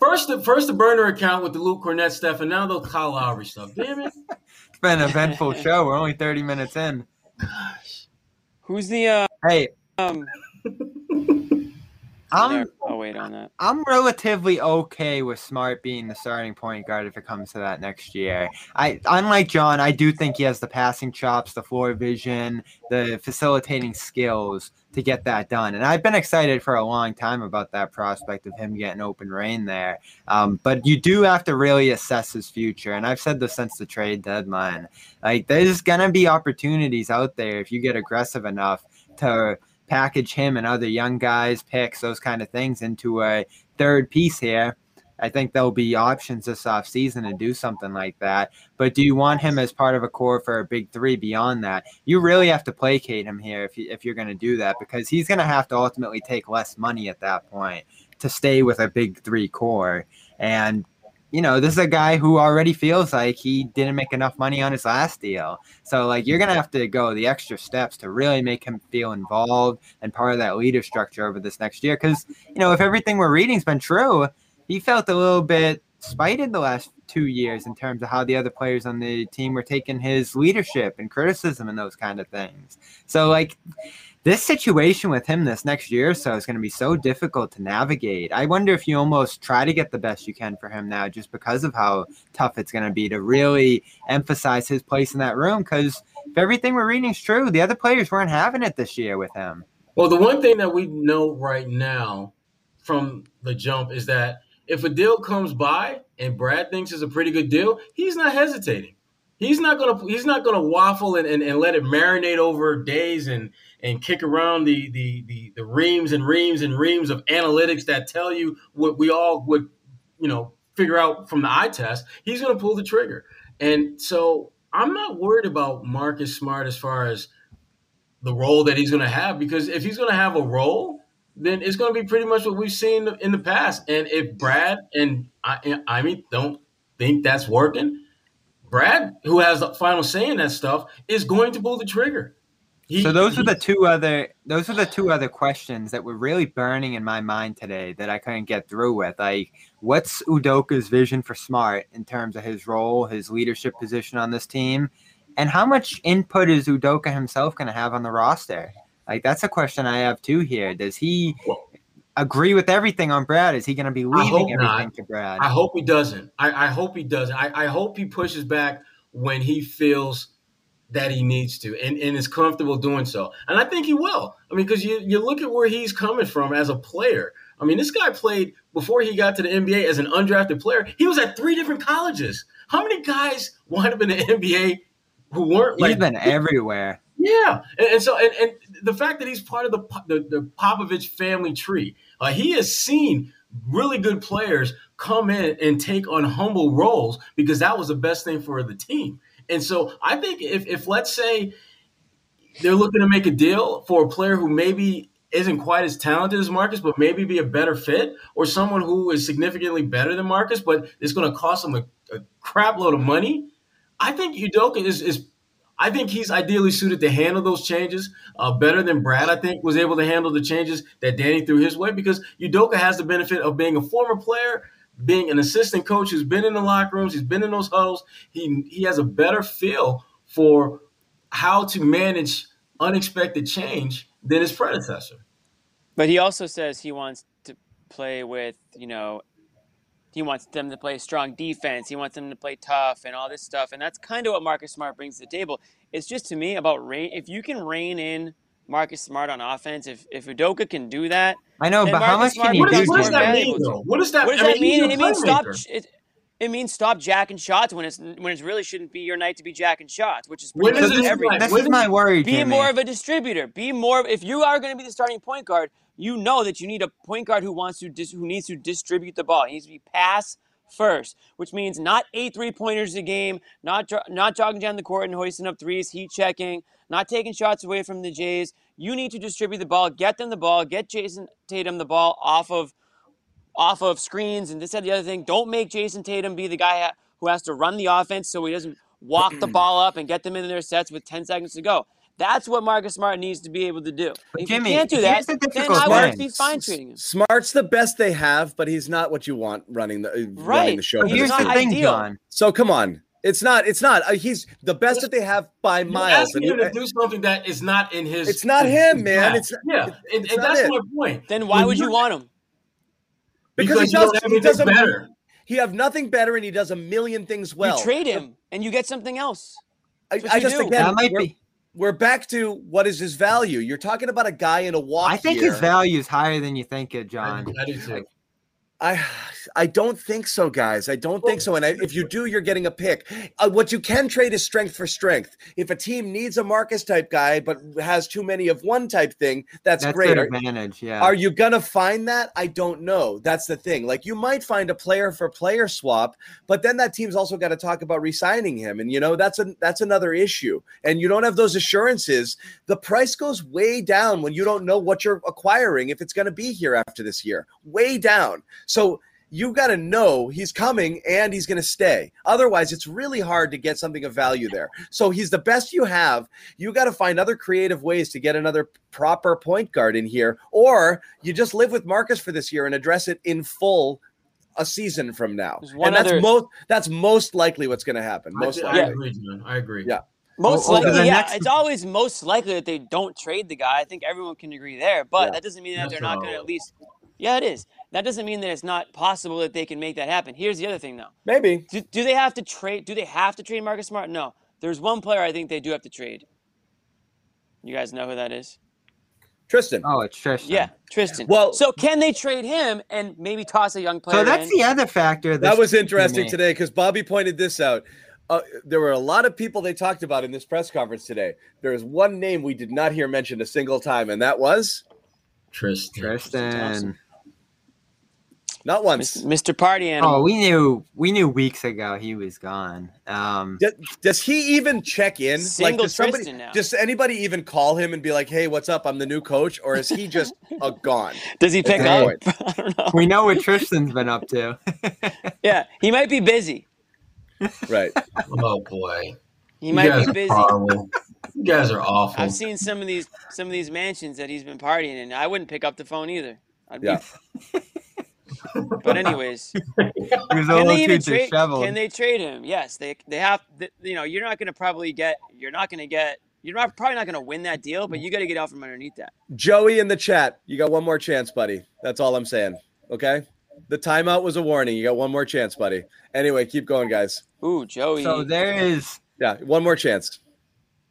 S5: First the first the burner account with the Luke Kornet stuff, and now the Kyle Lowry stuff. Damn it.
S3: It's been an eventful show. We're only 30 minutes in.
S2: Who's the uh,
S3: Hey,
S2: um?
S3: I'm
S2: I'll wait on that.
S3: I'm relatively okay with Smart being the starting point guard if it comes to that next year. I unlike John, I do think he has the passing chops, the floor vision, the facilitating skills to get that done. And I've been excited for a long time about that prospect of him getting open rain there. Um, but you do have to really assess his future. And I've said this since the trade deadline. Like there's gonna be opportunities out there if you get aggressive enough to package him and other young guys, picks, those kind of things into a third piece here. I think there'll be options this offseason to do something like that. But do you want him as part of a core for a big three beyond that? You really have to placate him here if, you, if you're going to do that because he's going to have to ultimately take less money at that point to stay with a big three core. And you know, this is a guy who already feels like he didn't make enough money on his last deal. So, like, you're going to have to go the extra steps to really make him feel involved and part of that leader structure over this next year. Because, you know, if everything we're reading's been true, he felt a little bit spited the last two years in terms of how the other players on the team were taking his leadership and criticism and those kind of things. So, like, this situation with him this next year or so is going to be so difficult to navigate. I wonder if you almost try to get the best you can for him now just because of how tough it's going to be to really emphasize his place in that room. Because if everything we're reading is true, the other players weren't having it this year with him.
S5: Well, the one thing that we know right now from the jump is that if a deal comes by and Brad thinks it's a pretty good deal, he's not hesitating. He's not gonna he's not gonna waffle and, and, and let it marinate over days and and kick around the, the the the reams and reams and reams of analytics that tell you what we all would you know figure out from the eye test. He's gonna pull the trigger. And so I'm not worried about Marcus Smart as far as the role that he's going to have because if he's going to have a role, then it's going to be pretty much what we've seen in the past. And if Brad and I, and I mean, don't think that's working, Brad, who has the final say in that stuff, is going to pull the trigger. He-
S3: So those are the two other those are the two other questions that were really burning in my mind today that I couldn't get through with. Like, what's Udoka's vision for Smart in terms of his role, his leadership position on this team, and how much input is Udoka himself going to have on the roster? Like, that's a question I have too. Here, does he agree with everything on Brad? Is he going to be
S5: hope
S3: leaving everything
S5: not.
S3: to Brad?
S5: I hope he doesn't. I, I hope he doesn't. I, I hope he pushes back when he feels that he needs to and, and is comfortable doing so. And I think he will. I mean, because you, you look at where he's coming from as a player. I mean, this guy played before he got to the NBA as an undrafted player. He was at three different colleges. How many guys wind up in the NBA who weren't
S3: He's
S5: like
S3: been everywhere.
S5: yeah, and, and so and, and the fact that he's part of the the, the Popovich family tree, uh, he has seen really good players come in and take on humble roles because that was the best thing for the team. And so I think if, if let's say they're looking to make a deal for a player who maybe isn't quite as talented as Marcus, but maybe be a better fit, or someone who is significantly better than Marcus, but it's going to cost them a, a crap load of money. I think Udoka is, is I think he's ideally suited to handle those changes uh, better than Brad. I think was able to handle the changes that Danny threw his way because Udoka has the benefit of being a former player, being an assistant coach who's been in the locker rooms, he's been in those huddles. He he has a better feel for how to manage unexpected change than his predecessor.
S2: But he also says he wants to play with, you know, he wants them to play strong defense. He wants them to play tough and all this stuff. And that's kind of what Marcus Smart brings to the table. It's just to me about rain. If you can rein in Marcus Smart on offense, if if Udoka can do that,
S3: I know, but how much can he
S5: what,
S3: do?
S5: Does, what does that mean? Though? What does that,
S2: what does
S5: I
S2: that
S5: mean?
S2: mean?
S5: he's
S2: It means stop. It, it means stop jacking shots when it's when it really shouldn't be your night to be jacking shots, which is
S5: When
S2: pretty
S5: is
S2: much every
S3: This
S5: What
S3: is
S5: is-
S3: my worry,
S2: be
S3: Jimmy.
S2: more of a distributor. Be more. If you are going to be the starting point guard, you know that you need a point guard who wants to dis, who needs to distribute the ball. He needs to be pass first, which means not eight three pointers a game, not jo- not jogging down the court and hoisting up threes, heat checking, not taking shots away from the Jays. You need to distribute the ball, get them the ball, get Jayson Tatum the ball off of off of screens and this and the other thing. Don't make Jayson Tatum be the guy who has to run the offense so he doesn't walk the ball up and get them in their sets with 10 seconds to go. That's what Marcus Smart needs to be able to do.
S3: But
S2: if
S3: Jimmy,
S2: you can't do that,
S3: here's the
S2: then I would be fine treating him.
S1: Smart's the best they have, but he's not what you want running the uh, running the show.
S3: Here's
S1: this
S3: the thing,
S2: ideal.
S3: John.
S1: So come on, it's not. It's not. Uh, he's the best that they have by
S5: You're
S1: miles.
S5: asking
S1: and
S5: him to do something that is not in his.
S1: It's not
S5: his-
S1: him, man.
S5: grasp.
S1: It's-
S5: yeah, and,
S1: it's
S5: and that's
S1: it.
S5: my point.
S2: Then why
S5: When
S2: would you
S5: you're-
S2: want him?
S1: because, he
S5: you don't
S1: does.
S5: have
S1: He does
S5: better.
S1: He have nothing better, and he does a million things well.
S2: you trade him and you get something else.
S1: I, I just
S2: do.
S1: again,
S3: That might
S1: we're,
S3: be.
S1: we're back to what is his value. You're talking about a guy in a walk.
S3: I think
S1: year.
S3: his value is higher than you think it,
S5: I,
S3: John.
S5: I do too.
S1: I I don't think so, guys. I don't think so. And I, if you do, you're getting a pick. Uh, what you can trade is strength for strength. If a team needs a Marcus type guy but has too many of one type thing, that's,
S3: That's
S1: great. Are,
S3: advantage. Yeah.
S1: are you gonna find that? I don't know. That's the thing. Like you might find a player for player swap, but then that team's also got to talk about re-signing him, and you know that's a that's another issue. And you don't have those assurances. The price goes way down when you don't know what you're acquiring if it's going to be here after this year. Way down. So you got to know he's coming and he's going to stay. Otherwise, it's really hard to get something of value there. So he's the best you have. You got to find other creative ways to get another proper point guard in here, or you just live with Marcus for this year and address it in full a season from now.
S2: There's
S1: And that's
S2: other-
S1: most that's most likely what's going to happen. Most
S5: I
S1: likely.
S5: agree, John. I agree.
S1: Yeah.
S2: Most
S3: O- over
S2: likely, yeah.
S3: next-
S2: It's always most likely that they don't trade the guy. I think everyone can agree there, but
S1: Yeah.
S2: that doesn't mean that
S5: That's
S2: they're not
S5: not
S2: going to at least. Yeah, it is. That doesn't mean that it's not possible that they can make that happen. Here's the other thing, though.
S1: Maybe.
S2: Do, do they have to trade? Do they have to trade Marcus Smart? No. There's one player I think they do have to trade. You guys know who that is?
S1: Tristan.
S3: oh, it's Tristan.
S2: Yeah, Tristan.
S1: Well-
S2: so can they trade him and maybe toss a young player?
S3: So that's
S2: in?
S3: the other factor.
S1: That was
S3: tricky to
S1: interesting today because Bobby pointed this out. Uh, there were a lot of people they talked about in this press conference today. There is one name we did not hear mentioned a single time, and that was
S5: Tristan.
S3: Tristan.
S1: Not once.
S2: Mr. Party Animal.
S3: Oh, we knew we knew weeks ago he was gone. Um,
S1: Does, does he even check in?
S2: Single
S1: does somebody,
S2: Tristan now.
S1: does anybody even call him and be like, "Hey, what's up? I'm the new coach," or is he just a gone?
S2: Does he pick up? I don't know.
S3: we know what Tristan's been up to.
S2: Yeah, he might be busy.
S1: Right.
S5: Oh boy.
S2: He
S5: You
S2: might
S5: guys
S2: be
S5: are
S2: busy.
S5: horrible. You guys are awful.
S2: I've seen some of these some of these mansions that he's been partying in. I wouldn't pick up the phone either. I'd be,
S1: Yeah.
S2: But anyways,
S3: He was a
S2: can they even trade?
S3: disheveled.
S2: Can they trade him? Yes, they they have. th- You know, you're not going to probably get. You're not going to get. You're not probably not going to win that deal, but you got to get out from underneath that.
S1: Joey in the chat, you got one more chance, buddy. That's all I'm saying. Okay. The timeout was a warning. You got one more chance, buddy. Anyway, keep going, guys.
S2: Ooh, Joey.
S3: So there is
S1: Yeah, one more chance.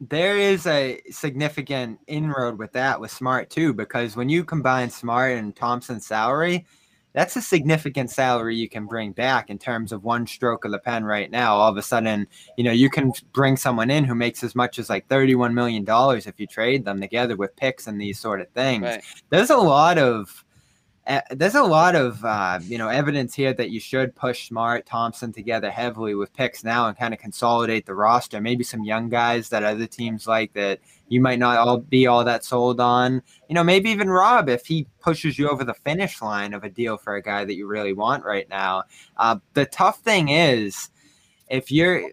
S3: there is a significant inroad with that with Smart too, because when you combine Smart and Thompson's salary, that's a significant salary you can bring back in terms of one stroke of the pen right now. All of a sudden, you know, you can bring someone in who makes as much as like $31 million if you trade them together with picks and these sort of things.
S2: Right.
S3: There's a lot of there's a lot of uh, you know evidence here that you should push Smart Thompson together heavily with picks now and kind of consolidate the roster. Maybe some young guys that other teams like that you might not all be all that sold on. You know, maybe even Rob if he pushes you over the finish line of a deal for a guy that you really want right now. Uh, the tough thing is if you're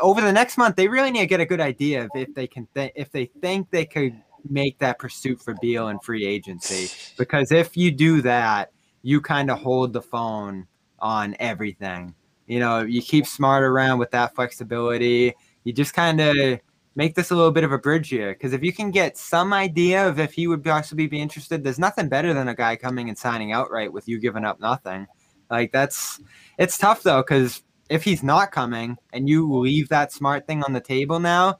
S3: over the next month, they really need to get a good idea of if they can th- if they think they could make that pursuit for Beal and free agency. Because if you do that, you kind of hold the phone on everything. You know, you keep smart around with that flexibility. You just kind of make this a little bit of a bridge here. Because if you can get some idea of if he would possibly be interested, there's nothing better than a guy coming and signing outright with you giving up nothing. Like that's it's tough though, because if he's not coming and you leave that smart thing on the table now,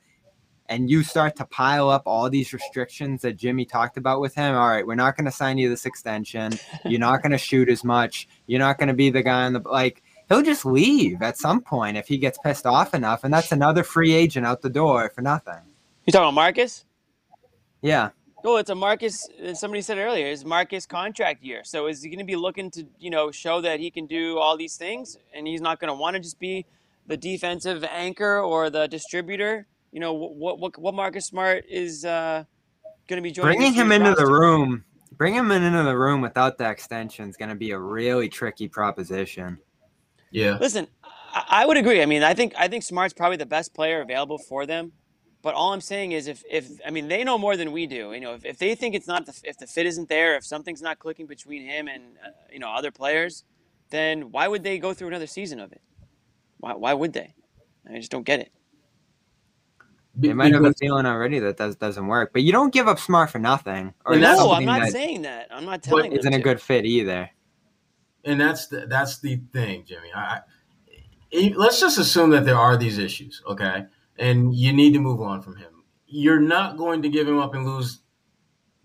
S3: and you start to pile up all these restrictions that Jimmy talked about with him, all right, we're not going to sign you this extension. You're not going to shoot as much. You're not going to be the guy on the like. He'll just leave at some point if he gets pissed off enough, and that's another free agent out the door for nothing.
S2: You talking about Marcus?
S3: Yeah.
S2: Oh, it's a Marcus. Somebody said earlier, is Marcus contract year. So is he going to be looking to, you know, show that he can do all these things, and he's not going to want to just be the defensive anchor or the distributor? You know what what what Marcus Smart is uh, going to be joining.
S3: Bringing him into roster. the room, bring him into the room without the extension is going to be a really tricky proposition.
S5: Yeah.
S2: Listen, I, I would agree. I mean, I think I think Smart's probably the best player available for them. But all I'm saying is, if, if I mean, they know more than we do. You know, if, if they think it's not the if the fit isn't there, if something's not clicking between him and uh, you know other players, then why would they go through another season of it? Why why would they? I just don't get it.
S3: They might have a feeling already that that doesn't work, but you don't give up smart for nothing.
S2: Or no, I'm not saying that. I'm not telling.
S3: Isn't a good fit either.
S5: And that's the, that's the thing, Jimmy. I, I, let's just assume that there are these issues, okay, and you need to move on from him. You're not going to give him up and lose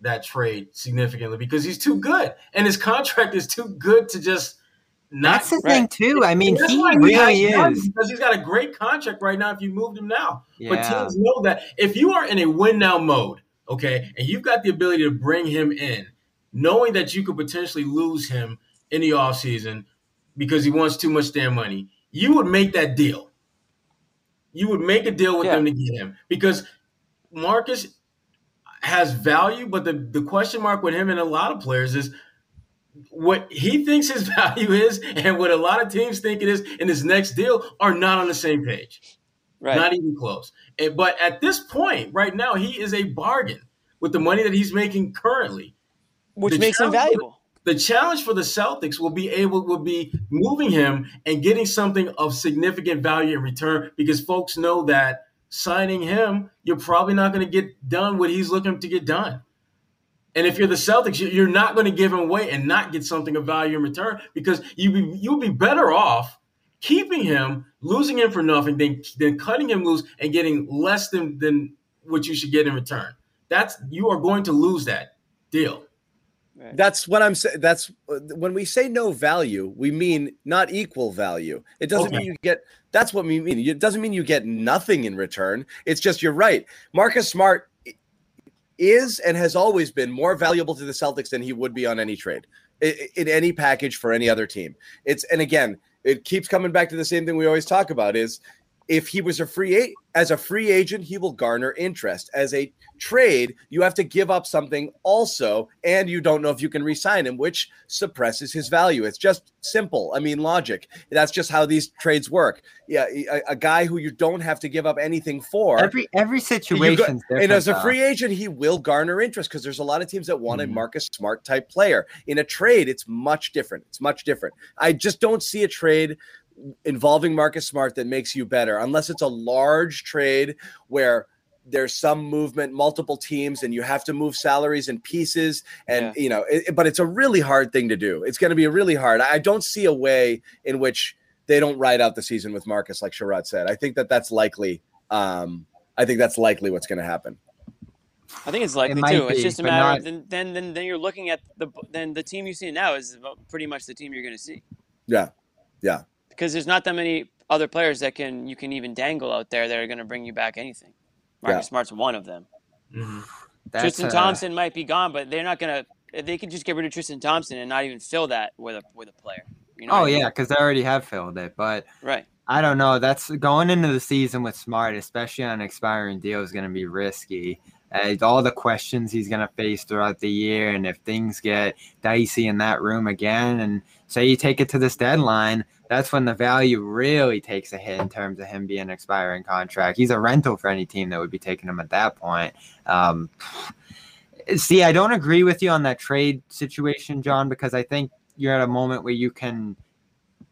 S5: that trade significantly because he's too good, and his contract is too good to just
S3: not, That's the right. thing too. I mean, he really is
S5: because he's got a great contract right now. If you moved him now, yeah. but teams know that if you are in a win now mode, okay, and you've got the ability to bring him in, knowing that you could potentially lose him in the offseason because he wants too much damn money, you would make that deal. You would make a deal with yeah. them to get him because Marcus has value, but the, the question mark with him and a lot of players is what he thinks his value is and what a lot of teams think it is in his next deal are not on the same page. Right. Not even close. And, but at this point, right now, he is a bargain with the money that he's making currently.
S2: Which the makes him valuable.
S5: The challenge for the Celtics will be able will be moving him and getting something of significant value in return because folks know that signing him, you're probably not going to get done what he's looking to get done. And if you're the Celtics, you're not going to give him away and not get something of value in return because you be, you'll be better off keeping him, losing him for nothing, than, than cutting him loose and getting less than, than what you should get in return. That's you are going to lose that deal.
S1: That's what I'm saying. That's when we say no value, we mean not equal value. It doesn't okay. mean you get. That's what we mean. It doesn't mean you get nothing in return. It's just you're right. Marcus Smart is and has always been more valuable to the Celtics than he would be on any trade in, any package for any other team. It's and again, it keeps coming back to the same thing we always talk about is if he was a free as a free agent, he will garner interest. As a trade, you have to give up something also, and you don't know if you can resign him, which suppresses his value. It's just simple. I mean, logic. That's just how these trades work. Yeah, a, a guy who you don't have to give up anything for.
S3: Every every situation.
S1: And as a free agent, he will garner interest because there's a lot of teams that want mm-hmm. a Marcus Smart type player. In a trade, it's much different. It's much different. I just don't see a trade involving Marcus Smart that makes you better, unless it's a large trade where there's some movement, multiple teams, and you have to move salaries and pieces. And, yeah. you know, it, but it's a really hard thing to do. It's going to be really hard. I don't see a way in which they don't ride out the season with Marcus, like Sherrod said. I think that that's likely. Um, I think that's likely what's going to happen.
S2: I think it's likely it too. Be, it's just a matter not... of then, then, then, then you're looking at the then the team you see now is pretty much the team you're going to see.
S1: Yeah, yeah
S2: because there's not that many other players that can you can even dangle out there that are going to bring you back anything. Marcus yeah. Smart's one of them. Mm-hmm. Tristan uh, Thompson might be gone, but they're not going to they could just get rid of Tristan Thompson and not even fill that with a with a player. You know
S3: Oh
S2: I mean?
S3: yeah, because they already have filled it. But
S2: right.
S3: I don't know. That's going into the season with Smart, especially on an expiring deal, is going to be risky. As all the questions he's going to face throughout the year, and if things get dicey in that room again, and say you take it to this deadline, that's when the value really takes a hit in terms of him being an expiring contract. He's a rental for any team that would be taking him at that point. Um, see, I don't agree with you on that trade situation, John, because I think you're at a moment where you can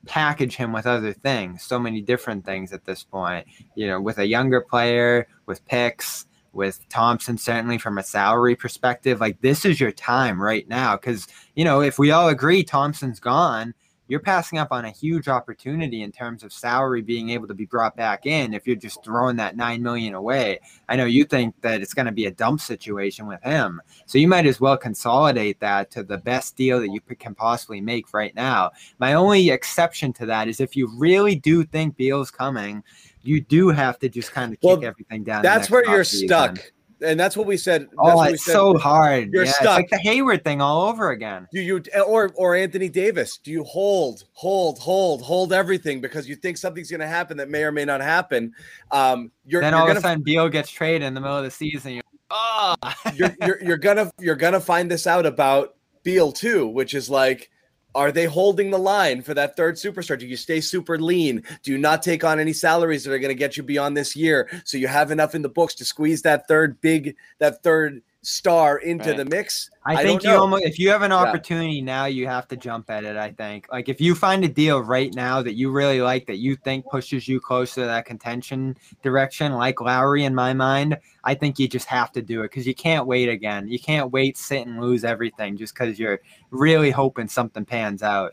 S3: package him with other things, so many different things at this point. You know, with a younger player, with picks, with Thompson, certainly from a salary perspective, like this is your time right now. Because, you know, if we all agree Thompson's gone, you're passing up on a huge opportunity in terms of salary being able to be brought back in if you're just throwing that nine million away. I know you think that it's going to be a dump situation with him, so you might as well consolidate that to the best deal that you can possibly make right now. My only exception to that is if you really do think Beal's coming, you do have to just kind of kick
S1: Well,
S3: everything down.
S1: That's where you're stuck, and that's what we said. That's
S3: Oh,
S1: what we
S3: it's
S1: said.
S3: so hard.
S1: You're
S3: yeah, It's
S1: stuck.
S3: like the Hayward thing all over again.
S1: Do you or or Anthony Davis? Do you hold, hold, hold, hold everything because you think something's going to happen that may or may not happen? Um, you're
S3: then
S1: you're
S3: all
S1: gonna
S3: of a sudden, Beal gets traded in the middle of the season. You're, oh,
S1: you're, you're you're gonna you're gonna find this out about Beal too, which is like, are they holding the line for that third superstar? Do you stay super lean? Do you not take on any salaries that are going to get you beyond this year, so you have enough in the books to squeeze that third big that third star into
S2: Right.
S1: the mix?
S3: I think you
S1: know.
S3: almost if you have an
S1: Yeah.
S3: opportunity now, you have to jump at it. I think like if you find a deal right now that you really like that you think pushes you closer to that contention direction, like Lowry in my mind, I think you just have to do it because you can't wait again. You can't wait, sit and lose everything just because you're really hoping something pans out.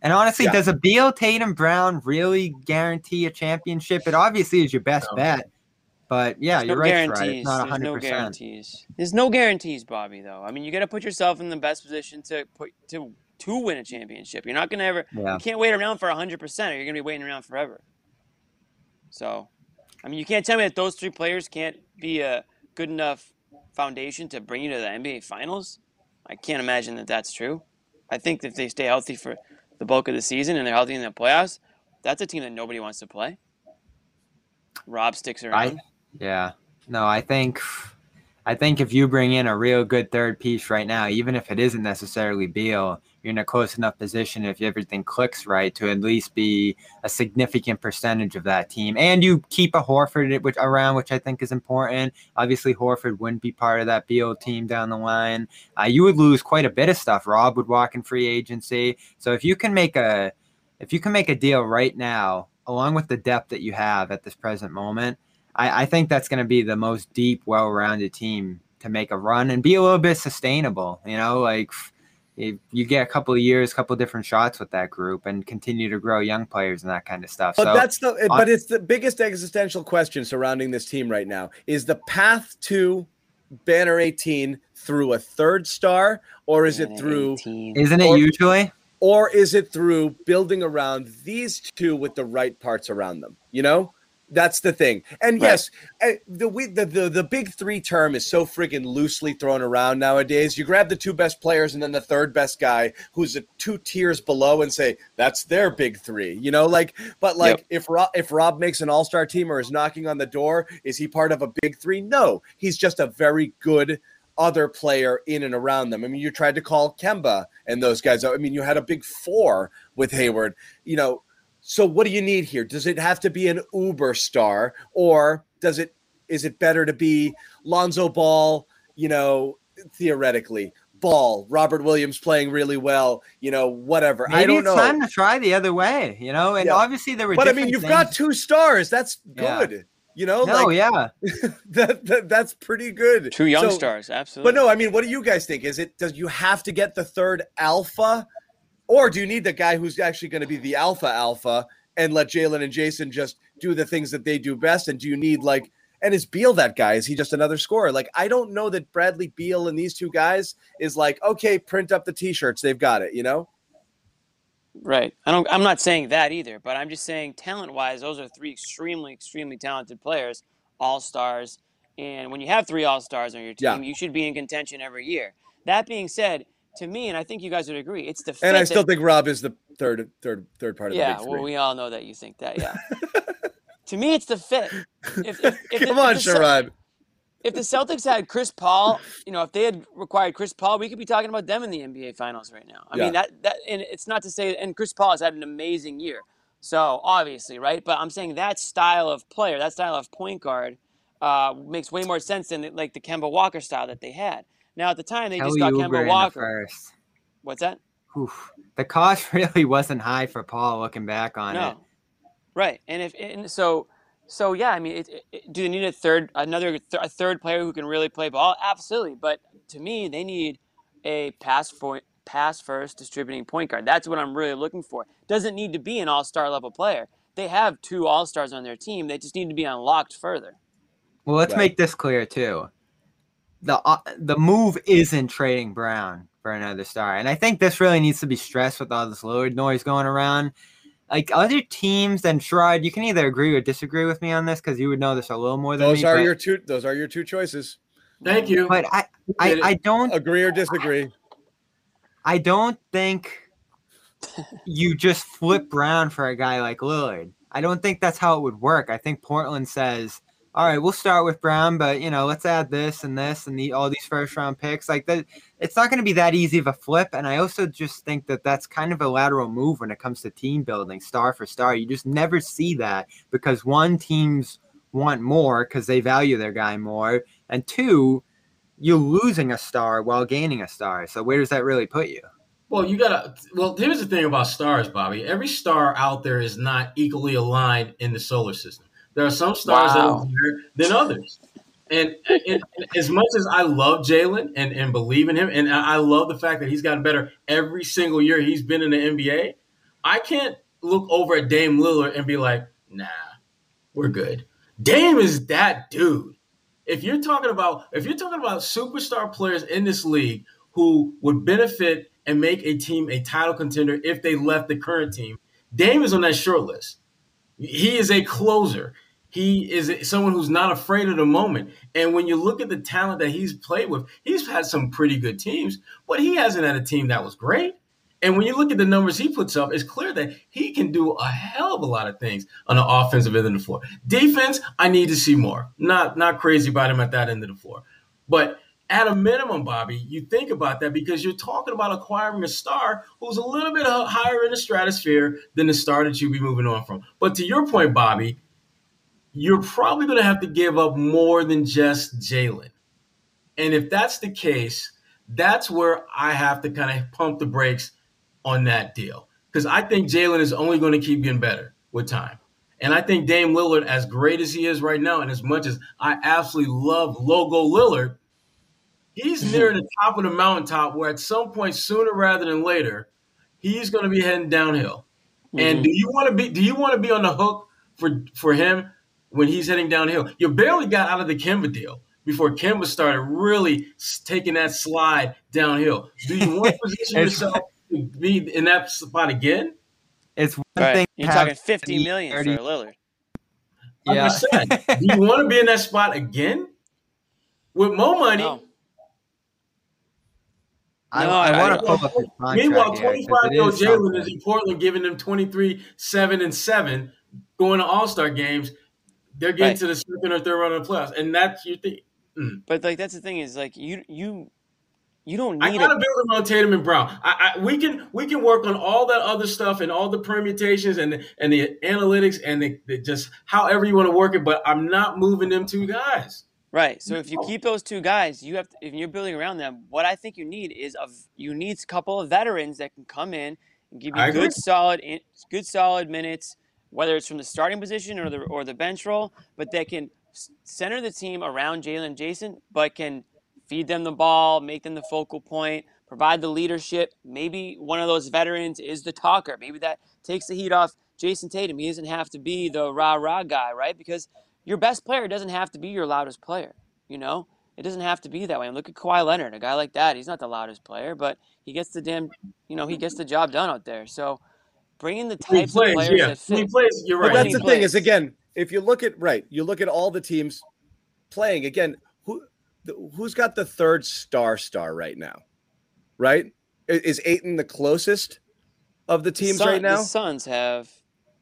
S3: And honestly,
S1: Yeah.
S3: does a Beal Tatum Brown really guarantee a championship? It obviously is your best
S5: No.
S3: bet. But yeah,
S2: There's
S3: you're
S2: no
S3: right,
S2: guarantees.
S3: Fred. It's not
S2: There's no guarantees. There's no guarantees, Bobby. Though I mean, you got to put yourself in the best position to put to to win a championship. You're not gonna ever.
S3: Yeah.
S2: You can't wait around for hundred percent, or you're gonna be waiting around forever. So, I mean, you can't tell me that those three players can't be a good enough foundation to bring you to the NBA Finals. I can't imagine that that's true. I think if they stay healthy for the bulk of the season and they're healthy in the playoffs, that's a team that nobody wants to play. Rob sticks around.
S3: Yeah. No, I think I think if you bring in a real good third piece right now, even if it isn't necessarily Beal, you're in a close enough position if everything clicks right to at least be a significant percentage of that team. And you keep a Horford which around, which I think is important. Obviously, Horford wouldn't be part of that Beal team down the line. Uh, you would lose quite a bit of stuff. Rob would walk in free agency. So if you can make a if you can make a deal right now, along with the depth that you have at this present moment, I, I think that's going to be the most deep, well-rounded team to make a run and be a little bit sustainable. You know, like if you get a couple of years, a couple of different shots with that group, and continue to grow young players and that kind of stuff.
S1: But
S3: so
S1: that's the uh, but it's the biggest existential question surrounding this team right now. Is the path to banner 18 through a third star or is it through
S2: 18.
S3: isn't it
S1: or-
S3: usually?
S1: or is it through building around these two with the right parts around them? You know? That's the thing. And
S2: Right.
S1: yes, eh, the, we, the the the big 3 term is so friggin' loosely thrown around nowadays. You grab the two best players and then the third best guy who's a two tiers below and say that's their big 3. You know, like but like
S2: Yep.
S1: if Rob, if Rob makes an all-star team or is knocking on the door, is he part of a big 3? No. He's just a very good other player in and around them. I mean, you tried to call Kemba and those guys. I mean, you had a big four with Hayward. You know, so what do you need here? Does it have to be an uber star, or does it is it better to be Lonzo Ball? You know, theoretically, Ball, Robert Williams playing really well. You know, whatever.
S3: Maybe
S1: I don't
S3: it's
S1: know.
S3: time to try the other way. You know, and
S1: Yeah.
S3: obviously there were.
S1: but I mean, you've got two stars. That's
S3: Yeah.
S1: good. You know,
S3: No,
S1: like
S3: yeah.
S1: that, that that's pretty good.
S2: Two young
S1: So-
S2: stars, absolutely.
S1: But no, I mean, what do you guys think? Is it does you have to get the third alpha, or do you need the guy who's actually going to be the alpha alpha and let Jalen and Jason just do the things that they do best? And do you need like and is Beal that guy? Is he just another scorer? Like I don't know that Bradley Beal and these two guys is like okay, print up the t-shirts, they've got it. You know?
S2: Right. I don't. I'm not saying that either, but I'm just saying talent-wise, those are three extremely, extremely talented players, all stars. And when you have three all stars on your team,
S1: Yeah.
S2: you should be in contention every year. That being said, to me, and I think you guys would agree, it's the fit
S1: And I still
S2: that-
S1: think Rob is the third, third, third part of
S2: yeah.
S1: the big
S2: Well, we all know that you think that. Yeah. to me, it's the fit. If, if, if
S1: Come on,
S2: the Cel-
S1: Sherrod.
S2: if the Celtics had Chris Paul, you know, if they had required Chris Paul, we could be talking about them in the NBA Finals right now. I
S1: Yeah.
S2: mean, that that and it's not to say, and Chris Paul has had an amazing year, so obviously, right? But I'm saying that style of player, that style of point guard, uh, makes way more sense than like the Kemba Walker style that they had. Now at the time, they just got
S3: Oubre in
S2: Kemba Walker.
S3: first.
S2: What's that?
S3: Oof. The cost really wasn't high for Paul looking back on
S2: No,
S3: it.
S2: right. And if and so, so yeah, I mean, it, it, do they need a third, another, th- a third player who can really play ball? Absolutely. But to me, they need a pass for pass first distributing point guard. That's what I'm really looking for. Doesn't need to be an all star level player. They have two all stars on their team. They just need to be unlocked further.
S3: Well, let's
S1: Right.
S3: make this clear too. The uh, the move isn't trading Brown for another star, and I think this really needs to be stressed with all this Lillard noise going around. Like other teams, and Sherrod, you can either agree or disagree with me on this because you would know this a little more than
S1: Those
S3: me.
S1: are
S3: but,
S1: your two. Those are your two choices.
S5: Thank you.
S3: but I, I, I don't
S1: Agree or disagree.
S3: I don't think you just flip Brown for a guy like Lillard. I don't think that's how it would work. I think Portland says, "All right, we'll start with Brown, but you know, let's add this and this and the, all these first round picks." Like that, it's not going to be that easy of a flip. And I also just think that that's kind of a lateral move when it comes to team building, star for star. You just never see that because one teams want more because they value their guy more, and two, you're losing a star while gaining a star. So where does that really put you?
S5: Well, you gotta. Well, here's the thing about stars, Bobby. Every star out there is not equally aligned in the solar system. There are some stars that
S2: Wow.
S5: are better than others. And, and- and as much as I love Jalen and, and believe in him, and I I love the fact that he's gotten better every single year he's been in the NBA, I can't look over at Dame Lillard and be like, nah, we're good. Dame is that dude. If you're talking about if you're talking about superstar players in this league who would benefit and make a team a title contender if they left the current team, Dame is on that short list. He is a closer. He is someone who's not afraid of the moment. And when you look at the talent that he's played with, he's had some pretty good teams, but he hasn't had a team that was great. And when you look at the numbers he puts up, it's clear that he can do a hell of a lot of things on the offensive end of the floor. Defense, I need to see more. Not not crazy about him at that end of the floor. But at a minimum, Bobby, you think about that because you're talking about acquiring a star who's a little bit higher in the stratosphere than the star that you'd be moving on from. But to your point, Bobby, you're probably going to have to give up more than just Jalen. And if that's the case, that's where I have to kind of pump the brakes on that deal. Because I think Jalen is only going to keep getting better with time. And I think Dame Lillard, as great as he is right now, and as much as I absolutely love Logo Lillard, he's near the top of the mountaintop where at some point, sooner rather than later, he's going to be heading downhill. And mm-hmm. do you want to be do you want to be on the hook for for him when he's heading downhill? You barely got out of the Kemba deal before Kemba started really taking that slide downhill. Do you want to position yourself to be in that spot again?
S3: It's one
S2: Right.
S3: thing.
S2: You're talking 50 million
S3: 30
S2: for Lillard.
S5: Like said, do you want to be in that spot again? With more money,
S2: No.
S3: I,
S2: No,
S3: I,
S2: I-
S3: want to pull up his contract
S5: Meanwhile, 25 year old Jalen is in Portland giving them 23, 7, and 7 going to All Star games. They're getting
S2: Right.
S5: to the second or third round of the playoffs. And that's your thing. Mm.
S2: But like that's the thing is like you you you don't need.
S5: I gotta
S2: a
S5: build around Tatum and Brown. I, I, we can we can work on all that other stuff and all the permutations and and the analytics and the, the just however you want to work it. But I'm not moving them two guys.
S2: Right. So if you keep those two guys, you have to, if you're building around them, what I think you need is a you need a couple of veterans that can come in and give
S5: I
S2: you
S5: agree.
S2: good solid good solid minutes, whether it's from the starting position or the or the bench role, but that can center the team around Jalen Jason, but can feed them the ball, make them the focal point, provide the leadership. Maybe one of those veterans is the talker. Maybe that takes the heat off Jayson Tatum. He doesn't have to be the rah rah guy, right? Because your best player doesn't have to be your loudest player. You know, it doesn't have to be that way. And look at Kawhi Leonard, a guy like that. He's not the loudest player, but he gets the damn, you know, he gets the job done out there. So bringing the
S5: When
S2: types
S5: plays,
S2: of players
S5: yeah.
S2: that
S5: When
S2: fit.
S5: plays, you're
S1: But that's
S2: he
S1: the thing is again, if you look at right, you look at all the teams playing again. Who who's got the third star star right now? right? Is Ayton the closest of the teams
S2: Sun-
S1: right now?
S2: The Suns have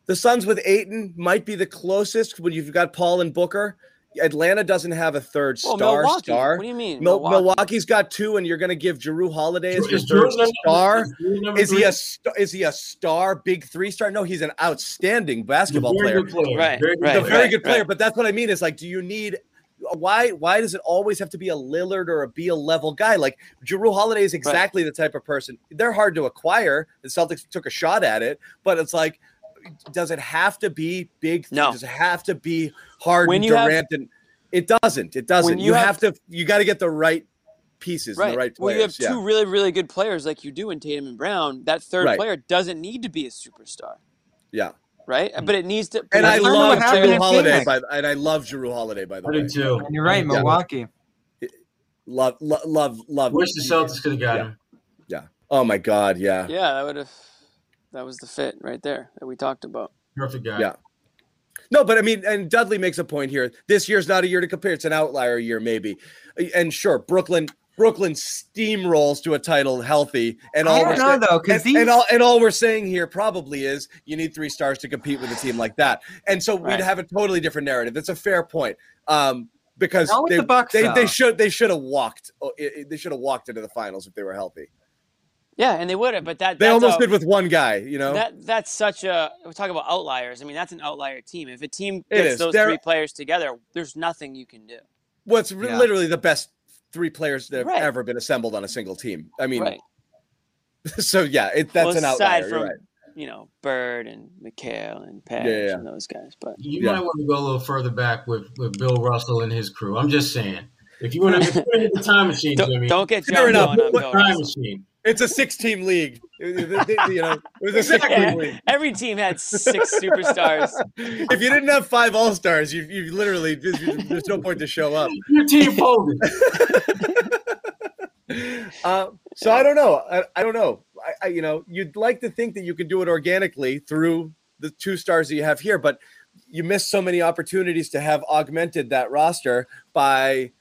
S1: The Suns with Ayton might be the closest when you've got Paul and Booker. Atlanta doesn't have a third
S2: well,
S1: star.
S2: Milwaukee.
S1: Star.
S2: What do you mean?
S1: Mil-
S2: Milwaukee?
S1: Milwaukee's got two, and you're going to give Jrue Holiday as your
S5: Is
S1: third
S5: Jordan number-
S1: star.
S5: is
S1: Is he a st- is he a star, big three star? No, he's an outstanding basketball player.
S5: good player.
S2: Right,
S5: Very good
S2: right,
S1: He's a very
S2: right,
S1: good player,
S2: right.
S1: but that's what I mean. Is like, do you need why why does it always have to be a Lillard or a Beal level guy? Like Jrue Holiday is exactly the type of person. They're hard to acquire. The Celtics took a shot at it, but it's like, does it have to be big?
S2: No.
S1: Does it have to be hard
S2: When
S1: and
S2: you have-
S1: Durant? and it doesn't. It doesn't.
S2: you
S1: You,
S2: have-
S1: have, to. You got to get the right pieces and
S2: Right.
S1: the right
S2: well,
S1: players.
S2: you have
S1: yeah.
S2: two really, really good players like you do in Tatum and Brown. That third
S1: Right.
S2: player doesn't need to be a superstar,
S1: yeah.
S2: right? Mm-hmm. But it needs to.
S1: And I
S3: That's
S1: love
S3: what Jrue
S1: Holiday.
S3: Phoenix.
S1: By, and I love Jrue Holiday. By the
S5: I
S1: way,
S5: do too.
S3: And you're right,
S1: Yeah.
S3: Milwaukee.
S1: love, love, love, love.
S5: Wish the Celtics could have got
S1: Yeah.
S5: him.
S1: Yeah. Oh my God. Yeah.
S2: Yeah, that would have. That was the fit right there that we talked about.
S5: Perfect guy.
S1: Yeah. No, but I mean, and Dudley makes a point here. This year's not a year to compare. It's an outlier year, maybe. And sure, Brooklyn, Brooklyn steamrolls to a title healthy. And all
S3: I
S1: we're
S3: don't know
S1: saying-
S3: though, because
S1: and,
S3: these
S1: and all and all we're saying here probably is you need three stars to compete with a team like that. And so
S2: Right.
S1: we'd have a totally different narrative. That's a fair point. Um, because they,
S3: the Bucks,
S1: they, they should they should have walked. oh, it- it- They should have walked into the finals if they were healthy.
S2: Yeah, and they would have, but that
S1: They
S2: that's
S1: almost
S2: a-
S1: did with one guy. You know.
S2: That that's such a we talk about outliers. I mean, that's an outlier team. If a team gets those
S1: They're-
S2: three players together, there's nothing you can do.
S1: What's
S3: Yeah.
S1: literally the best three players that have
S2: Right.
S1: ever been assembled on a single team. I mean,
S2: right.
S1: so yeah, it, that's
S2: Well,
S1: an
S2: aside
S1: outlier.
S2: from
S1: You're right.
S2: you know Bird and McHale and Page
S1: Yeah, yeah.
S2: and those guys, but
S5: You
S1: Yeah.
S5: might want to go a little further back with, with Bill Russell and his crew. I'm just saying. If you want to hit the time machine,
S2: don't,
S5: Jimmy,
S2: don't get
S1: Fair
S2: John
S1: enough.
S2: going on
S1: What
S5: time machine.
S1: It's a six-team league. You know, it was a six-team league.
S2: every team had six superstars.
S1: If you didn't have five All Stars, you you literally there's no point to show up.
S5: Your team folded.
S1: Uh, so I don't know. I, I don't know. I, I you know you'd like to think that you can do it organically through the two stars that you have here, but you miss so many opportunities to have augmented that roster by I-